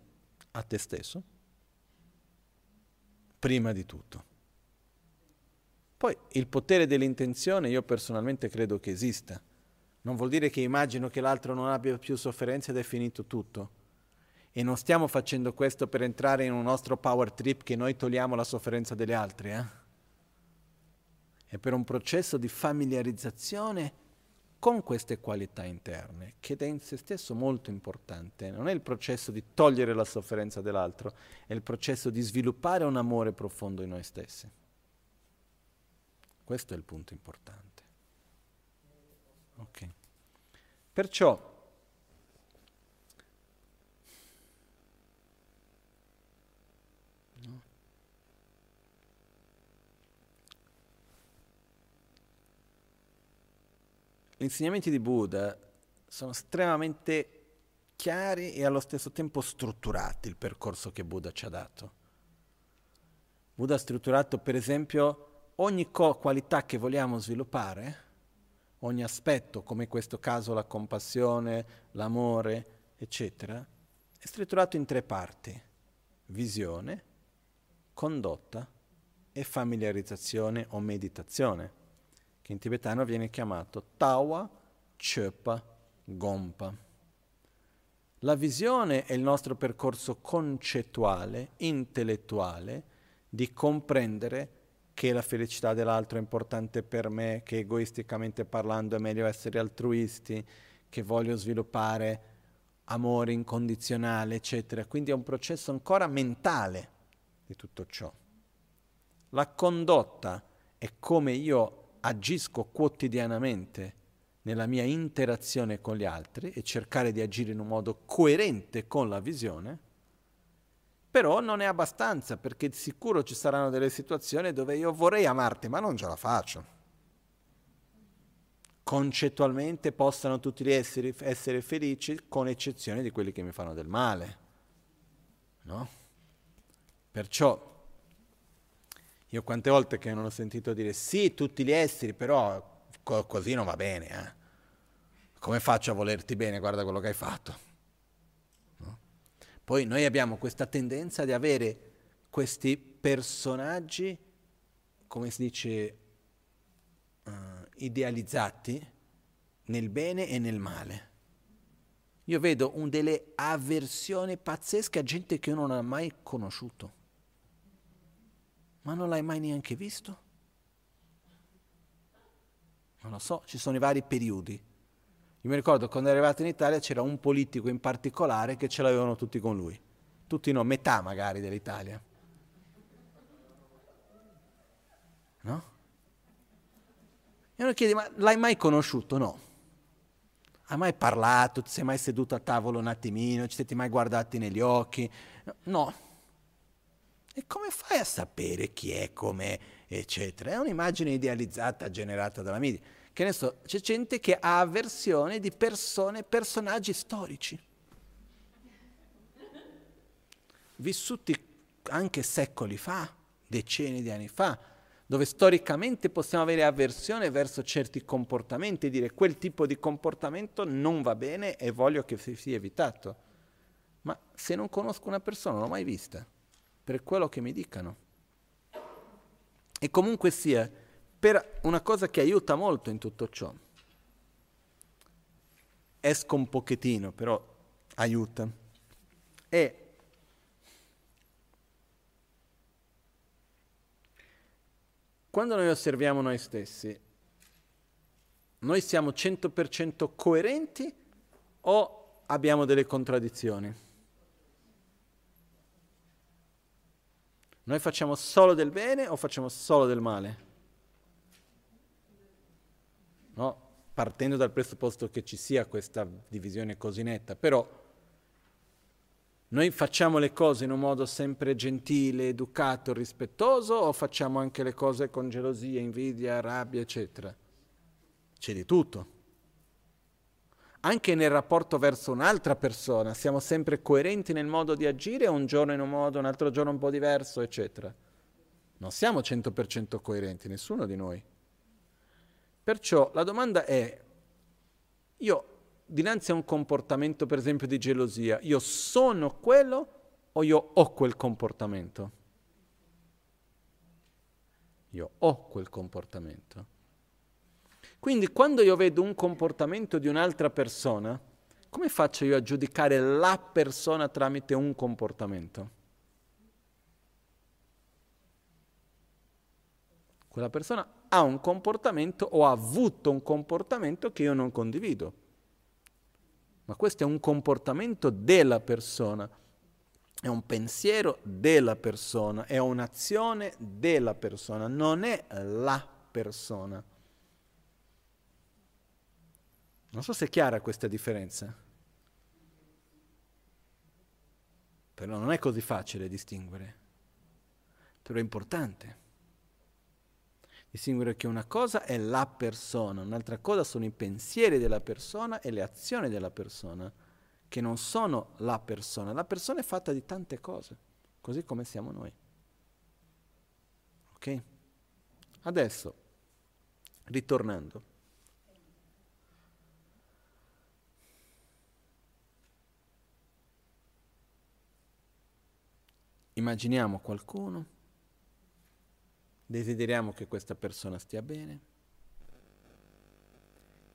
a te stesso prima di tutto. Poi il potere dell'intenzione io personalmente credo che esista. Non vuol dire che immagino che l'altro non abbia più sofferenza ed è finito tutto. E non stiamo facendo questo per entrare in un nostro power trip che noi togliamo la sofferenza degli altri. Eh? È per un processo di familiarizzazione con queste qualità interne, che è in se stesso molto importante. Non è il processo di togliere la sofferenza dell'altro, è il processo di sviluppare un amore profondo in noi stessi. Questo è il punto importante. Ok. Perciò gli insegnamenti di Buddha sono estremamente chiari e allo stesso tempo strutturati il percorso che Buddha ci ha dato. Buddha ha strutturato per esempio ogni co- qualità che vogliamo sviluppare, ogni aspetto, come in questo caso la compassione, l'amore, eccetera, è strutturato in tre parti. Visione, condotta e familiarizzazione o meditazione, che in tibetano viene chiamato Tawa Chöpa Gompa. La visione è il nostro percorso concettuale, intellettuale, di comprendere che la felicità dell'altro è importante per me, che egoisticamente parlando è meglio essere altruisti, che voglio sviluppare amore incondizionale, eccetera. Quindi è un processo ancora mentale di tutto ciò. La condotta è come io agisco quotidianamente nella mia interazione con gli altri e cercare di agire in un modo coerente con la visione, però non è abbastanza perché di sicuro ci saranno delle situazioni dove io vorrei amarti, ma non ce la faccio. Concettualmente possano tutti gli esseri essere felici con eccezione di quelli che mi fanno del male. No? Perciò io quante volte che non ho sentito dire sì, tutti gli esseri, però co- così non va bene. Eh? Come faccio a volerti bene? Guarda quello che hai fatto. No? Poi noi abbiamo questa tendenza di avere questi personaggi, come si dice, uh, idealizzati nel bene e nel male. Io vedo un delle avversioni pazzesche a gente che io non ho mai conosciuto. Ma non l'hai mai neanche visto? Non lo so, ci sono i vari periodi. Io mi ricordo quando è arrivato in Italia c'era un politico in particolare che ce l'avevano tutti con lui. Tutti no, metà magari dell'Italia. No? E uno chiede, ma l'hai mai conosciuto? No. Hai mai parlato? Ti sei mai seduto a tavolo un attimino? Ci siete mai guardati negli occhi? No. E come fai a sapere chi è, com'è, eccetera? È un'immagine idealizzata generata dalla media. Che ne so, c'è gente che ha avversione di persone, personaggi storici, vissuti anche secoli fa, decenni di anni fa, dove storicamente possiamo avere avversione verso certi comportamenti e dire quel tipo di comportamento non va bene e voglio che sia evitato. Ma se non conosco una persona, non l'ho mai vista per quello che mi dicano. E comunque sia, per una cosa che aiuta molto in tutto ciò, esco un pochettino, però aiuta, è quando noi osserviamo noi stessi, noi siamo 100% coerenti o abbiamo delle contraddizioni? Noi facciamo solo del bene o facciamo solo del male? No? Partendo dal presupposto che ci sia questa divisione così netta, però noi facciamo le cose in un modo sempre gentile, educato, rispettoso o facciamo anche le cose con gelosia, invidia, rabbia, eccetera? C'è di tutto anche nel rapporto verso un'altra persona, siamo sempre coerenti nel modo di agire, un giorno in un modo, un altro giorno un po' diverso, eccetera. Non siamo 100% coerenti, nessuno di noi. Perciò la domanda è, io dinanzi a un comportamento per esempio di gelosia, io sono quello o io ho quel comportamento? Io ho quel comportamento. Quindi quando io vedo un comportamento di un'altra persona, come faccio io a giudicare la persona tramite un comportamento? Quella persona ha un comportamento o ha avuto un comportamento che io non condivido. Ma questo è un comportamento della persona, è un pensiero della persona, è un'azione della persona, non è la persona. Non so se è chiara questa differenza, però non è così facile distinguere, però è importante distinguere che una cosa è la persona, un'altra cosa sono i pensieri della persona e le azioni della persona, che non sono la persona. La persona è fatta di tante cose, così come siamo noi. Ok? Adesso, ritornando, immaginiamo qualcuno, desideriamo che questa persona stia bene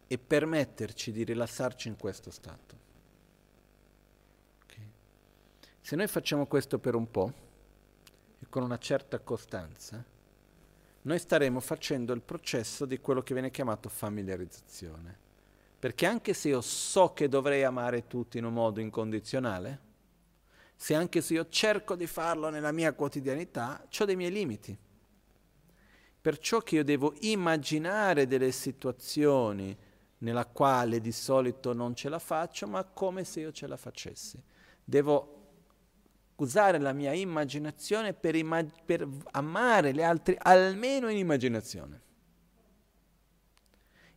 e permetterci di rilassarci in questo stato. Okay? Se noi facciamo questo per un po' e con una certa costanza, noi staremo facendo il processo di quello che viene chiamato familiarizzazione. Perché anche se io so che dovrei amare tutti in un modo incondizionale, se anche se io cerco di farlo nella mia quotidianità, ho dei miei limiti. Perciò che io devo immaginare delle situazioni nella quale di solito non ce la faccio, ma come se io ce la facessi. Devo usare la mia immaginazione per, immag- per amare gli altri almeno in immaginazione.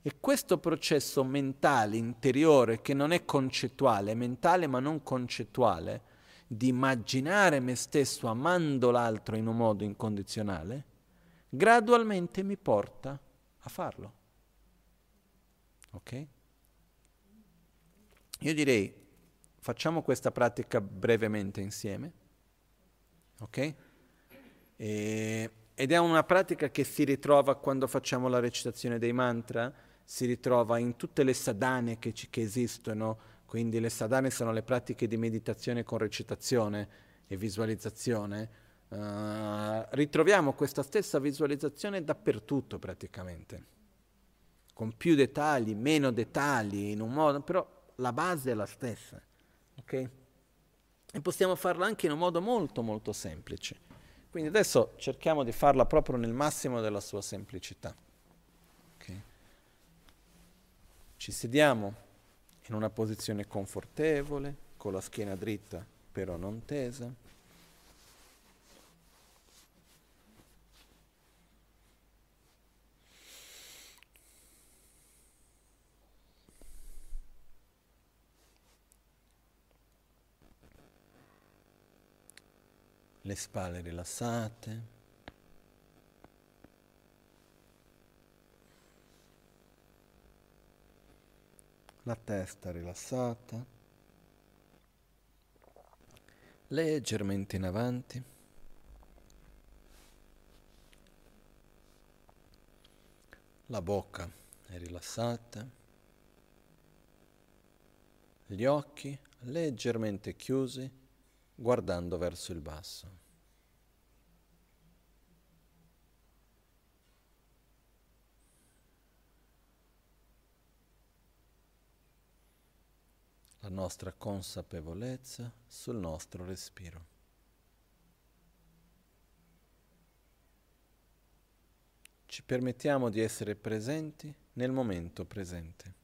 E questo processo mentale, interiore, che non è concettuale, è mentale ma non concettuale, di immaginare me stesso amando l'altro in un modo incondizionale, gradualmente mi porta a farlo. Ok? Io direi, facciamo questa pratica brevemente insieme. Ok? E, ed è una pratica che si ritrova quando facciamo la recitazione dei mantra, si ritrova in tutte le sadhane che, che esistono, quindi le sadhane sono le pratiche di meditazione con recitazione e visualizzazione. Uh, ritroviamo questa stessa visualizzazione dappertutto praticamente, con più dettagli, meno dettagli, in un modo, però la base è la stessa. Okay? E possiamo farla anche in un modo molto molto semplice. Quindi adesso cerchiamo di farla proprio nel massimo della sua semplicità. Okay? Ci sediamo in una posizione confortevole, con la schiena dritta però non tesa. Le spalle rilassate. La testa rilassata, leggermente in avanti. La bocca è rilassata, gli occhi leggermente chiusi guardando verso il basso. La nostra consapevolezza sul nostro respiro. Ci permettiamo di essere presenti nel momento presente.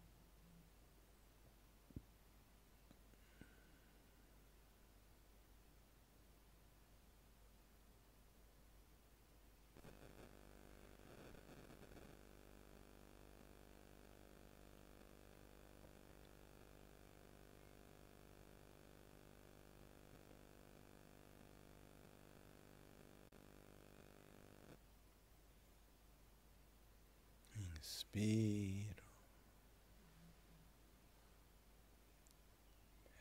Inspiro.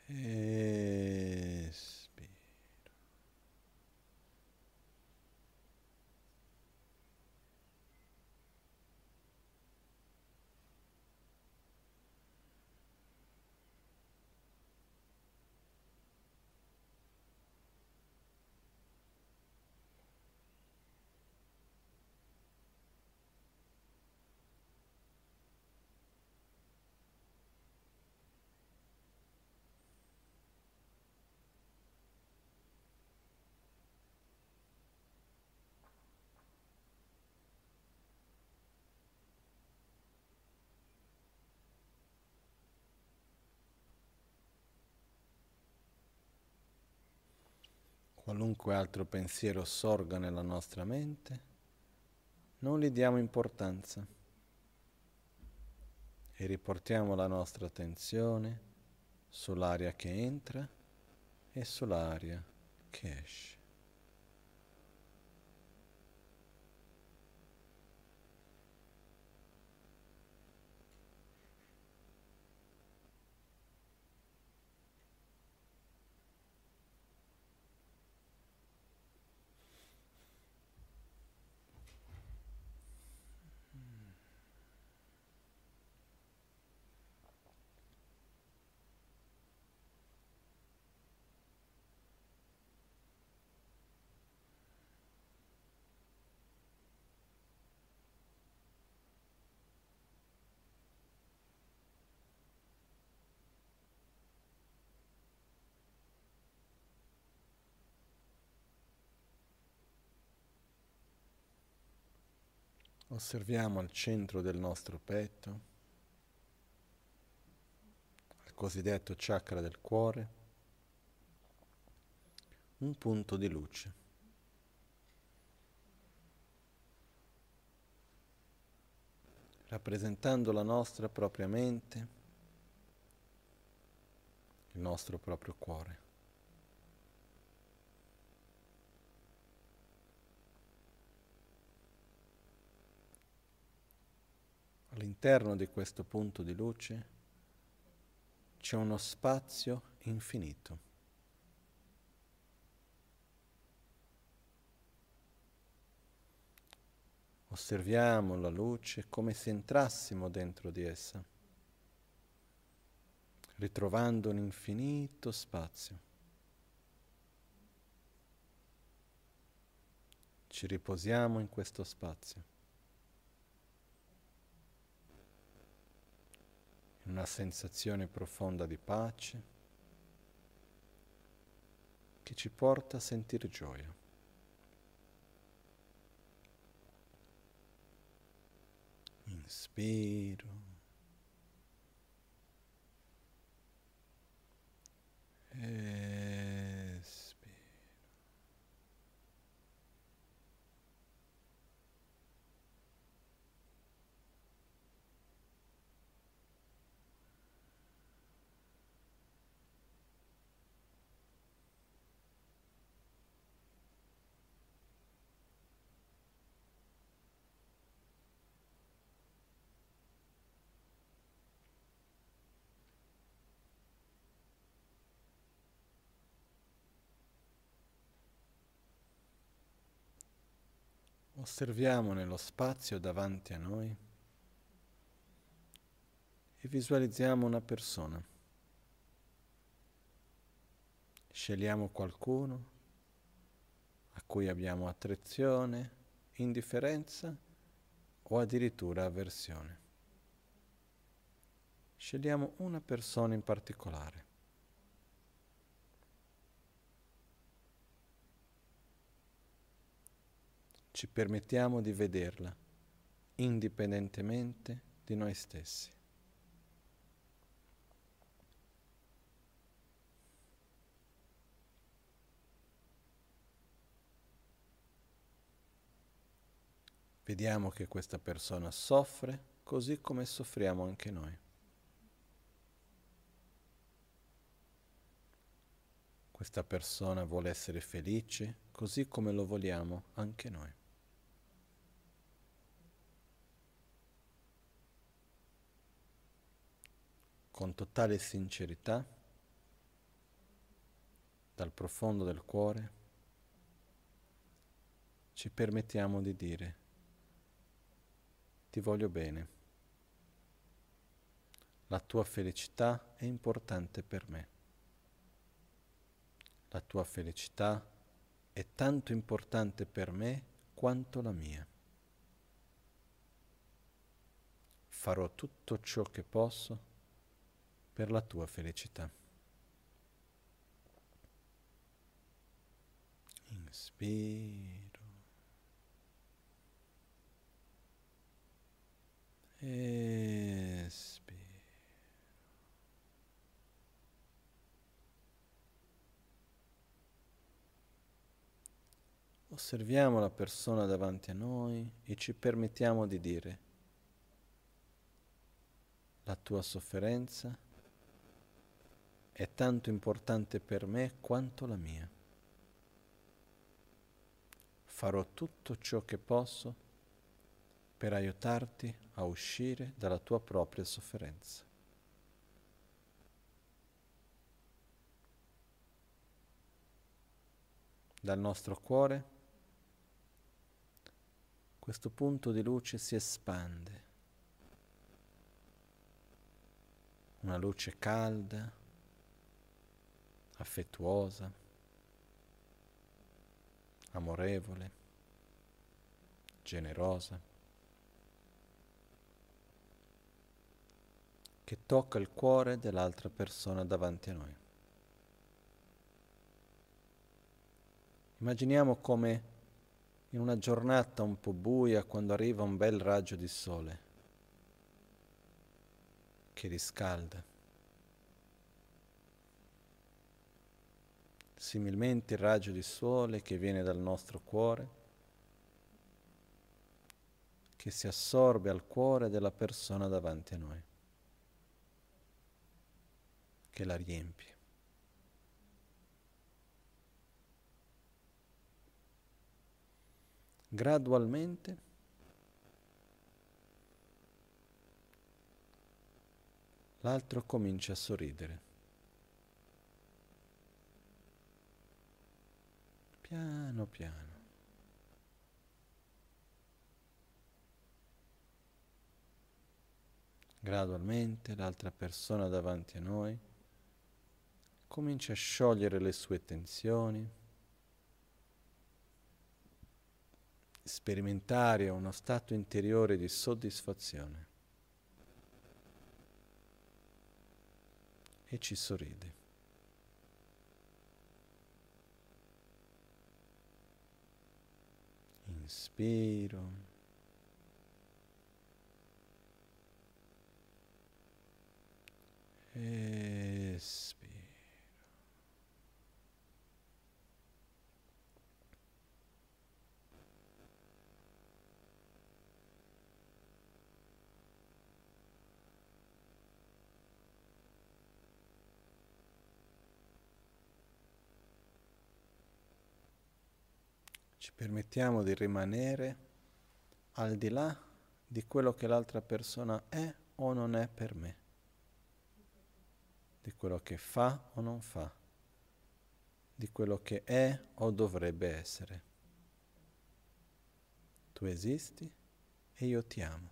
Espiro. Qualunque altro pensiero sorga nella nostra mente, non gli diamo importanza e riportiamo la nostra attenzione sull'aria che entra e sull'aria che esce. Osserviamo al centro del nostro petto, il cosiddetto chakra del cuore, un punto di luce. rappresentando la nostra propria mente, il nostro proprio cuore. All'interno di questo punto di luce c'è uno spazio infinito. Osserviamo la luce come se entrassimo dentro di essa, ritrovando un infinito spazio. Ci riposiamo in questo spazio. Una sensazione profonda di pace che ci porta a sentire gioia. Inspiro. Espiro. Osserviamo nello spazio davanti a noi e visualizziamo una persona. Scegliamo qualcuno a cui abbiamo attrazione, indifferenza o addirittura avversione. Scegliamo una persona in particolare. Ci permettiamo di vederla indipendentemente di noi stessi. Vediamo che questa persona soffre così come soffriamo anche noi. Questa persona vuole essere felice così come lo vogliamo anche noi. Con totale sincerità, dal profondo del cuore, ci permettiamo di dire, ti voglio bene, la tua felicità è importante per me, la tua felicità è tanto importante per me quanto la mia. Farò tutto ciò che posso per la tua felicità. Inspiro. Espiro. Osserviamo la persona davanti a noi e ci permettiamo di dire la tua sofferenza è tanto importante per me quanto la mia. Farò tutto ciò che posso per aiutarti a uscire dalla tua propria sofferenza. Dal nostro cuore questo punto di luce si espande, una luce calda, affettuosa, amorevole, generosa, che tocca il cuore dell'altra persona davanti a noi. Immaginiamo come in una giornata un po' buia quando arriva un bel raggio di sole che riscalda. Similmente il raggio di sole che viene dal nostro cuore, che si assorbe al cuore della persona davanti a noi, che la riempie. Gradualmente l'altro comincia a sorridere. Piano piano. Gradualmente l'altra persona davanti a noi comincia a sciogliere le sue tensioni, sperimentare uno stato interiore di soddisfazione. e ci sorride. Inspiro. Espiro. Ci permettiamo di rimanere al di là di quello che l'altra persona è o non è per me, di quello che fa o non fa, di quello che è o dovrebbe essere. Tu esisti e io ti amo.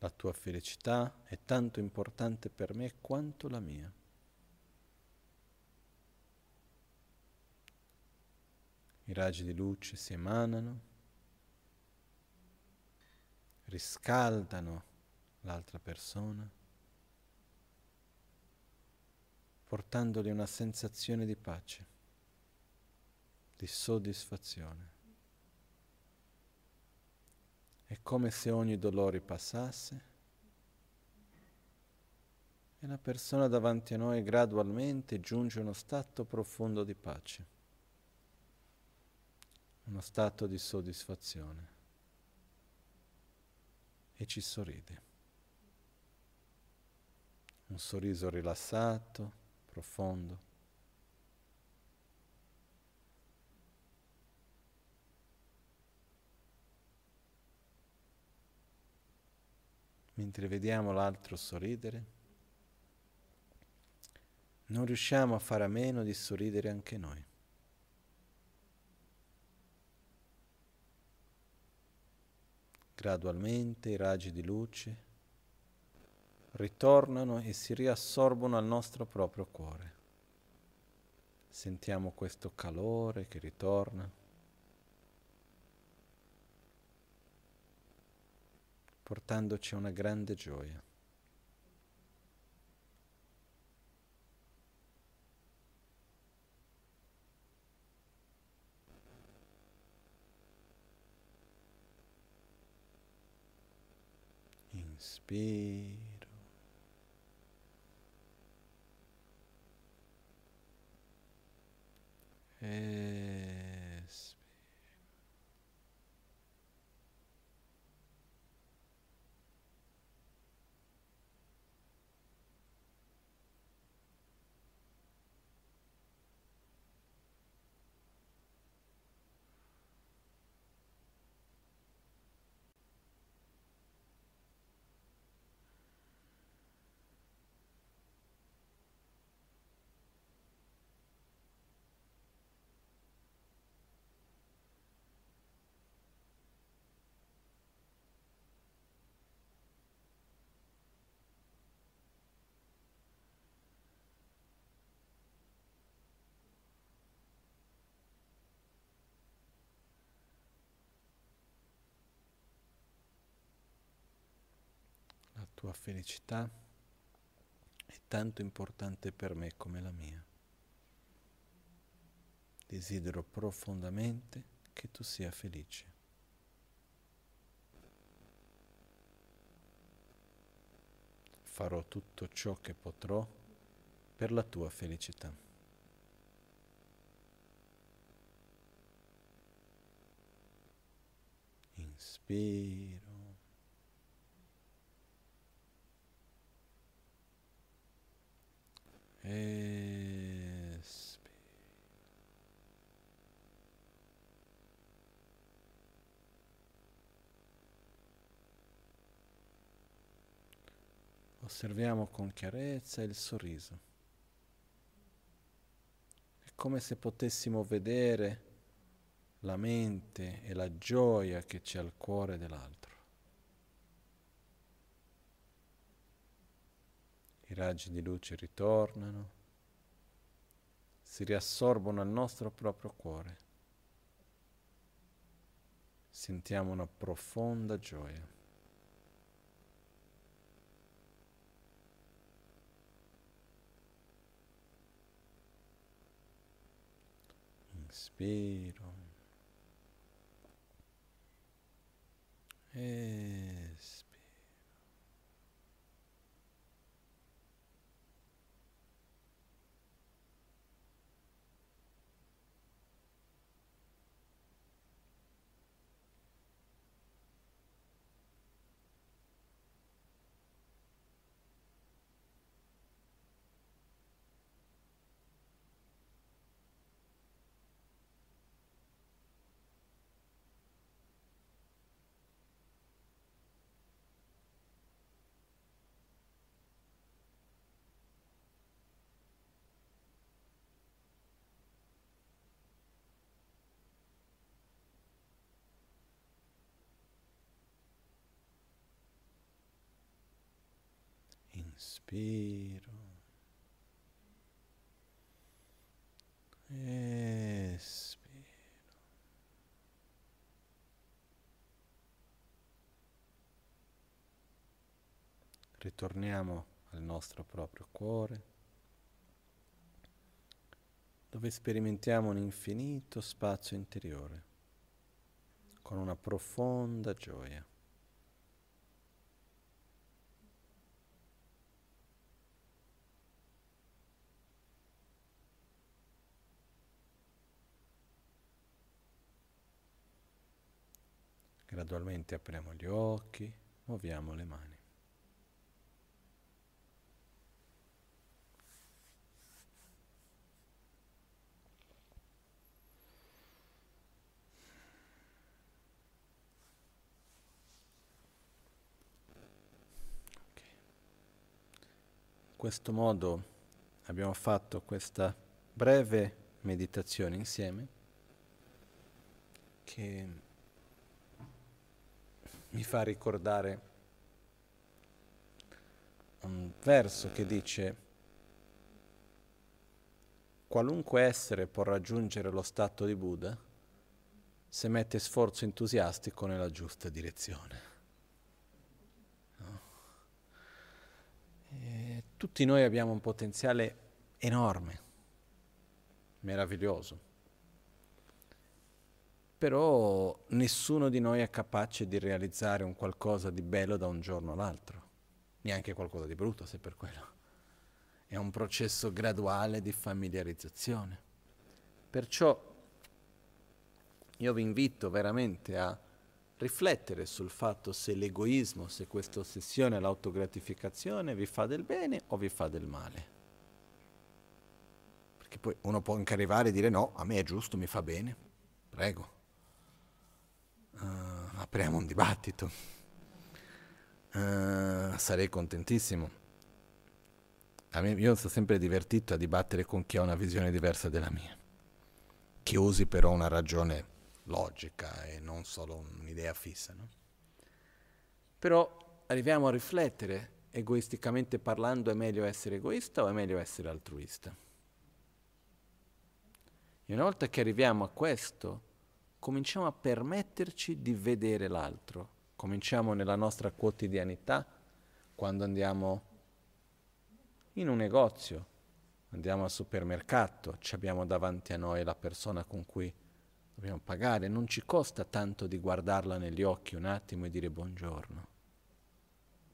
La tua felicità è tanto importante per me quanto la mia. I raggi di luce si emanano, riscaldano l'altra persona, portandogli una sensazione di pace, di soddisfazione. È come se ogni dolore passasse e la persona davanti a noi gradualmente giunge a uno stato profondo di pace uno stato di soddisfazione e ci sorride. Un sorriso rilassato, profondo. Mentre vediamo l'altro sorridere, non riusciamo a fare a meno di sorridere anche noi. Gradualmente i raggi di luce ritornano e si riassorbono al nostro proprio cuore. Sentiamo questo calore che ritorna. portandoci una grande gioia. Inspiro. Espiro. Tua felicità è tanto importante per me come la mia. desidero profondamente che tu sia felice. Farò tutto ciò che potrò per la tua felicità. Inspiro. Espiro. Osserviamo con chiarezza il sorriso. È come se potessimo vedere la mente e la gioia che c'è al cuore dell'altro. I raggi di luce ritornano, si riassorbono al nostro proprio cuore. Sentiamo una profonda gioia. Inspiro. Espiro. Inspiro. Espiro. Ritorniamo al nostro proprio cuore, dove sperimentiamo un infinito spazio interiore, con una profonda gioia. Gradualmente apriamo gli occhi, muoviamo le mani. In questo modo abbiamo fatto questa breve meditazione insieme che mi fa ricordare un verso che dice qualunque essere può raggiungere lo stato di Buddha se mette sforzo entusiastico nella giusta direzione. Tutti noi abbiamo un potenziale enorme, meraviglioso però nessuno di noi è capace di realizzare un qualcosa di bello da un giorno all'altro, neanche qualcosa di brutto se per quello. È un processo graduale di familiarizzazione. Perciò io vi invito veramente a riflettere sul fatto se l'egoismo, se questa ossessione all'autogratificazione vi fa del bene o vi fa del male. Perché poi uno può anche arrivare e dire no, a me è giusto, mi fa bene, prego apriamo un dibattito. Uh, sarei contentissimo. Me, io sono sempre divertito a dibattere con chi ha una visione diversa della mia, che usi però una ragione logica e non solo un'idea fissa. No? Però arriviamo a riflettere, egoisticamente parlando, è meglio essere egoista o è meglio essere altruista? E una volta che arriviamo a questo, cominciamo a permetterci di vedere l'altro. Cominciamo nella nostra quotidianità, quando andiamo in un negozio, andiamo al supermercato, abbiamo davanti a noi la persona con cui dobbiamo pagare, non ci costa tanto di guardarla negli occhi un attimo e dire buongiorno.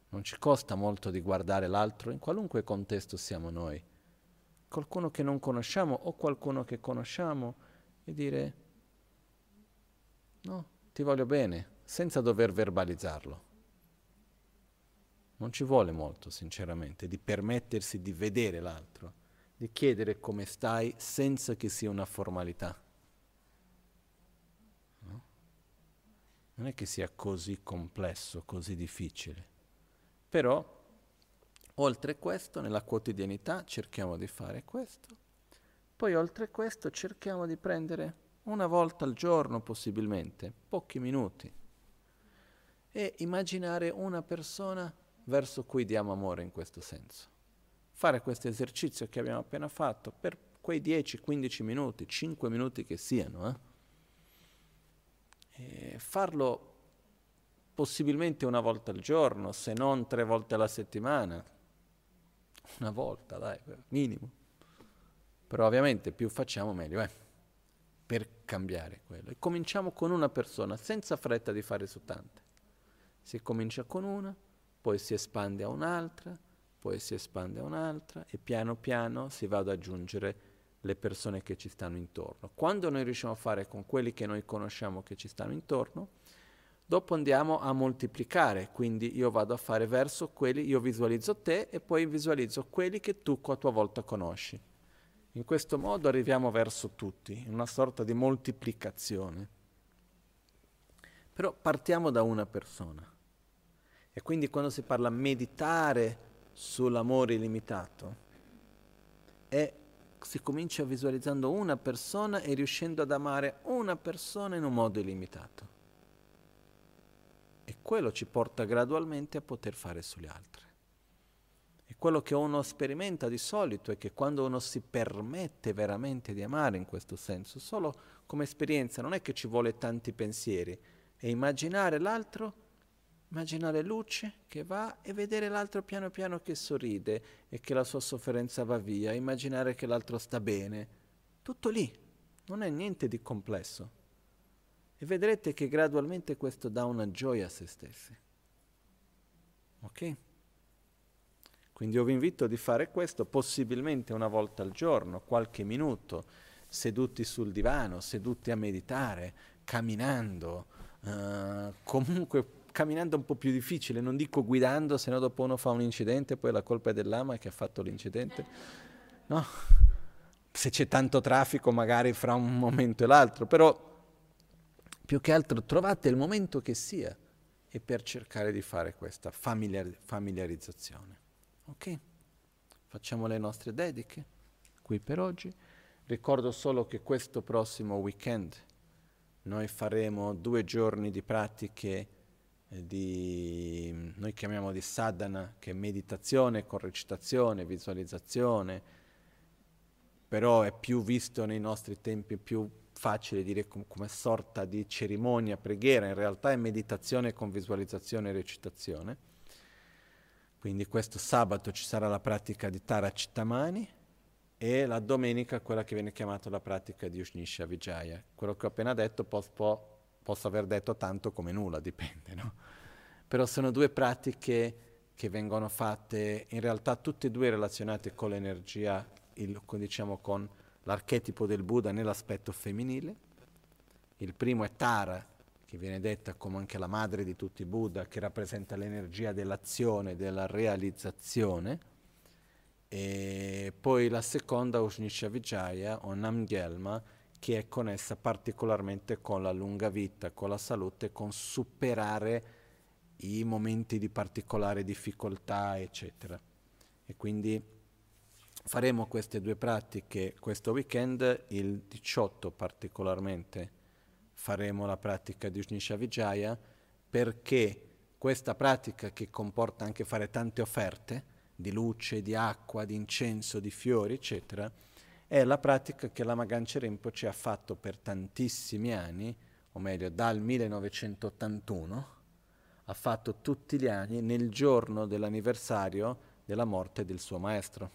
Non ci costa molto di guardare l'altro in qualunque contesto siamo noi. Qualcuno che non conosciamo o qualcuno che conosciamo e dire no, ti voglio bene, senza dover verbalizzarlo. Non ci vuole molto, sinceramente, di permettersi di vedere l'altro, di chiedere come stai senza che sia una formalità. No? Non è che sia così complesso, così difficile. Però, oltre questo, nella quotidianità cerchiamo di fare questo. Poi, oltre questo, cerchiamo di prendere una volta al giorno, possibilmente, pochi minuti, e immaginare una persona verso cui diamo amore in questo senso. Fare questo esercizio che abbiamo appena fatto per quei 10-15 minuti, 5 minuti che siano, eh? farlo possibilmente una volta al giorno, se non tre volte alla settimana, una volta, dai, minimo. Però ovviamente più facciamo meglio, eh, per cambiare quello. E cominciamo con una persona, senza fretta di fare su tante. Si comincia con una, poi si espande a un'altra, poi si espande a un'altra e piano piano si va ad aggiungere le persone che ci stanno intorno. Quando noi riusciamo a fare con quelli che noi conosciamo che ci stanno intorno, dopo andiamo a moltiplicare, quindi io vado a fare verso quelli, io visualizzo te e poi visualizzo quelli che tu a tua volta conosci. In questo modo arriviamo verso tutti, in una sorta di moltiplicazione. Però partiamo da una persona. E quindi quando si parla meditare sull'amore illimitato, è, si comincia visualizzando una persona e riuscendo ad amare una persona in un modo illimitato. E quello ci porta gradualmente a poter fare sugli altri. E quello che uno sperimenta di solito è che quando uno si permette veramente di amare in questo senso, solo come esperienza, non è che ci vuole tanti pensieri, è immaginare l'altro immaginare luce che va e vedere l'altro piano piano che sorride e che la sua sofferenza va via, immaginare che l'altro sta bene. Tutto lì, non è niente di complesso. E vedrete che gradualmente questo dà una gioia a se stessi. Ok? Quindi io vi invito di fare questo possibilmente una volta al giorno, qualche minuto, seduti sul divano, seduti a meditare, camminando, uh, comunque camminando un po' più difficile, non dico guidando, se no dopo uno fa un incidente, poi la colpa è dell'ama che ha fatto l'incidente. No? Se c'è tanto traffico magari fra un momento e l'altro, però più che altro trovate il momento che sia e per cercare di fare questa familiar- familiarizzazione. Ok? Facciamo le nostre dediche qui per oggi. Ricordo solo che questo prossimo weekend noi faremo due giorni di pratiche di, noi chiamiamo di sadhana, che è meditazione con recitazione, visualizzazione, però è più visto nei nostri tempi, più facile dire com- come sorta di cerimonia, preghiera, in realtà è meditazione con visualizzazione e recitazione. Quindi questo sabato ci sarà la pratica di Tara Chittamani e la domenica quella che viene chiamata la pratica di Ushnisha Vijaya. Quello che ho appena detto può posso aver detto tanto come nulla, dipende, no? Però sono due pratiche che vengono fatte in realtà tutte e due relazionate con l'energia, il, diciamo con l'archetipo del Buddha nell'aspetto femminile. Il primo è Tara, che viene detta come anche la madre di tutti i Buddha, che rappresenta l'energia dell'azione, della realizzazione. E poi la seconda, Ushnisha Vijaya o Namgyalma, che è connessa particolarmente con la lunga vita, con la salute, con superare i momenti di particolare difficoltà, eccetera. E quindi faremo queste due pratiche questo weekend, il 18 particolarmente faremo la pratica di Ushnisha Vijaya perché questa pratica che comporta anche fare tante offerte di luce, di acqua, di incenso, di fiori, eccetera, è la pratica che la Magancia Rinpoche ha fatto per tantissimi anni, o meglio dal 1981, ha fatto tutti gli anni nel giorno dell'anniversario della morte del suo maestro.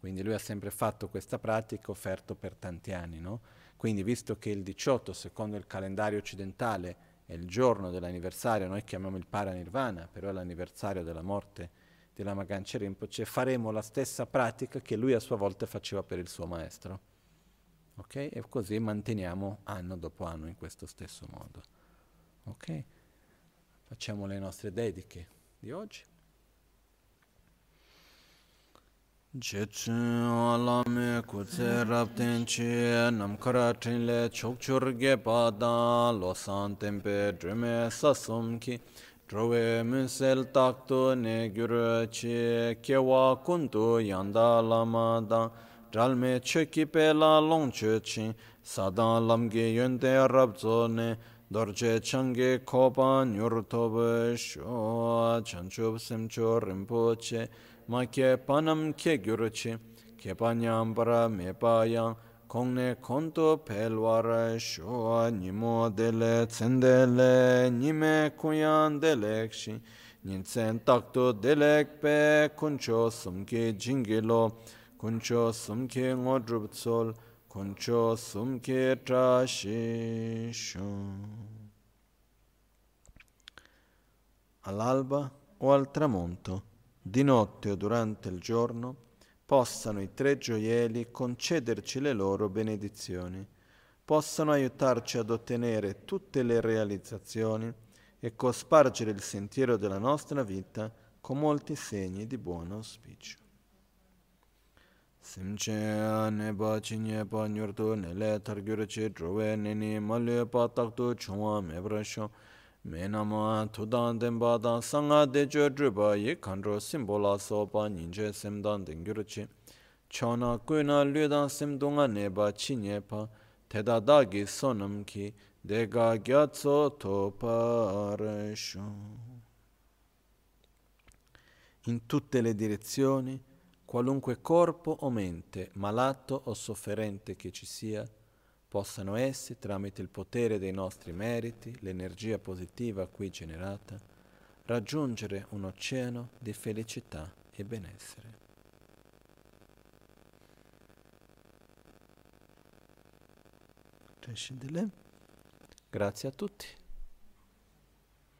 Quindi lui ha sempre fatto questa pratica, offerto per tanti anni. No? Quindi visto che il 18, secondo il calendario occidentale, è il giorno dell'anniversario, noi chiamiamo il Paranirvana, però è l'anniversario della morte di Lama Ganche Rinpoche, faremo la stessa pratica che lui a sua volta faceva per il suo maestro. Ok? E così manteniamo anno dopo anno in questo stesso modo. Ok? Facciamo le nostre dediche di oggi. Chetsun alame kutse rabten che namkara trinle chokchur ge padan losan tempe drume sasum ki. Drowe munsel takto ne gyuru che kewa kuntu yanda lama dan dalme cheki pe la long che chin sadan lamge yönde rabzo ne. Dorje change kopan yurtobe sho chanchub semcho rinpoche ma ke panam ke gyuruchi ke panyam para me payang kongne konto pelwara sho nimo dele tsendele nime kuyan delekshi ninsen takto delek pe kuncho sumke jingilo kuncho sumke ngodrup tsol kuncho sumke trashi All'alba o al tramonto di notte o durante il giorno, possano i tre gioielli concederci le loro benedizioni, possano aiutarci ad ottenere tutte le realizzazioni e cospargere il sentiero della nostra vita con molti segni di buon auspicio. Simche ne ba chinye pa nyurtu ne le targyurchi drove neni malye pa taktu chungwa mebrasho mēnāma tūdāng dēmbā dāng sāngā dēchō drupā yī kāndrō sīmbō lā sōpa nīñchē sēmdāng dēngyur chī chōnā kuinā lūdāng sīmdōngā nēbā chī nyēpā tēdā dāgī sōnam kī dēgā gyātsō tōpā rēshō In tutte le direzioni, qualunque corpo o mente, malato o sofferente che ci sia, possano essi, tramite il potere dei nostri meriti, l'energia positiva qui generata, raggiungere un oceano di felicità e benessere. Grazie a tutti.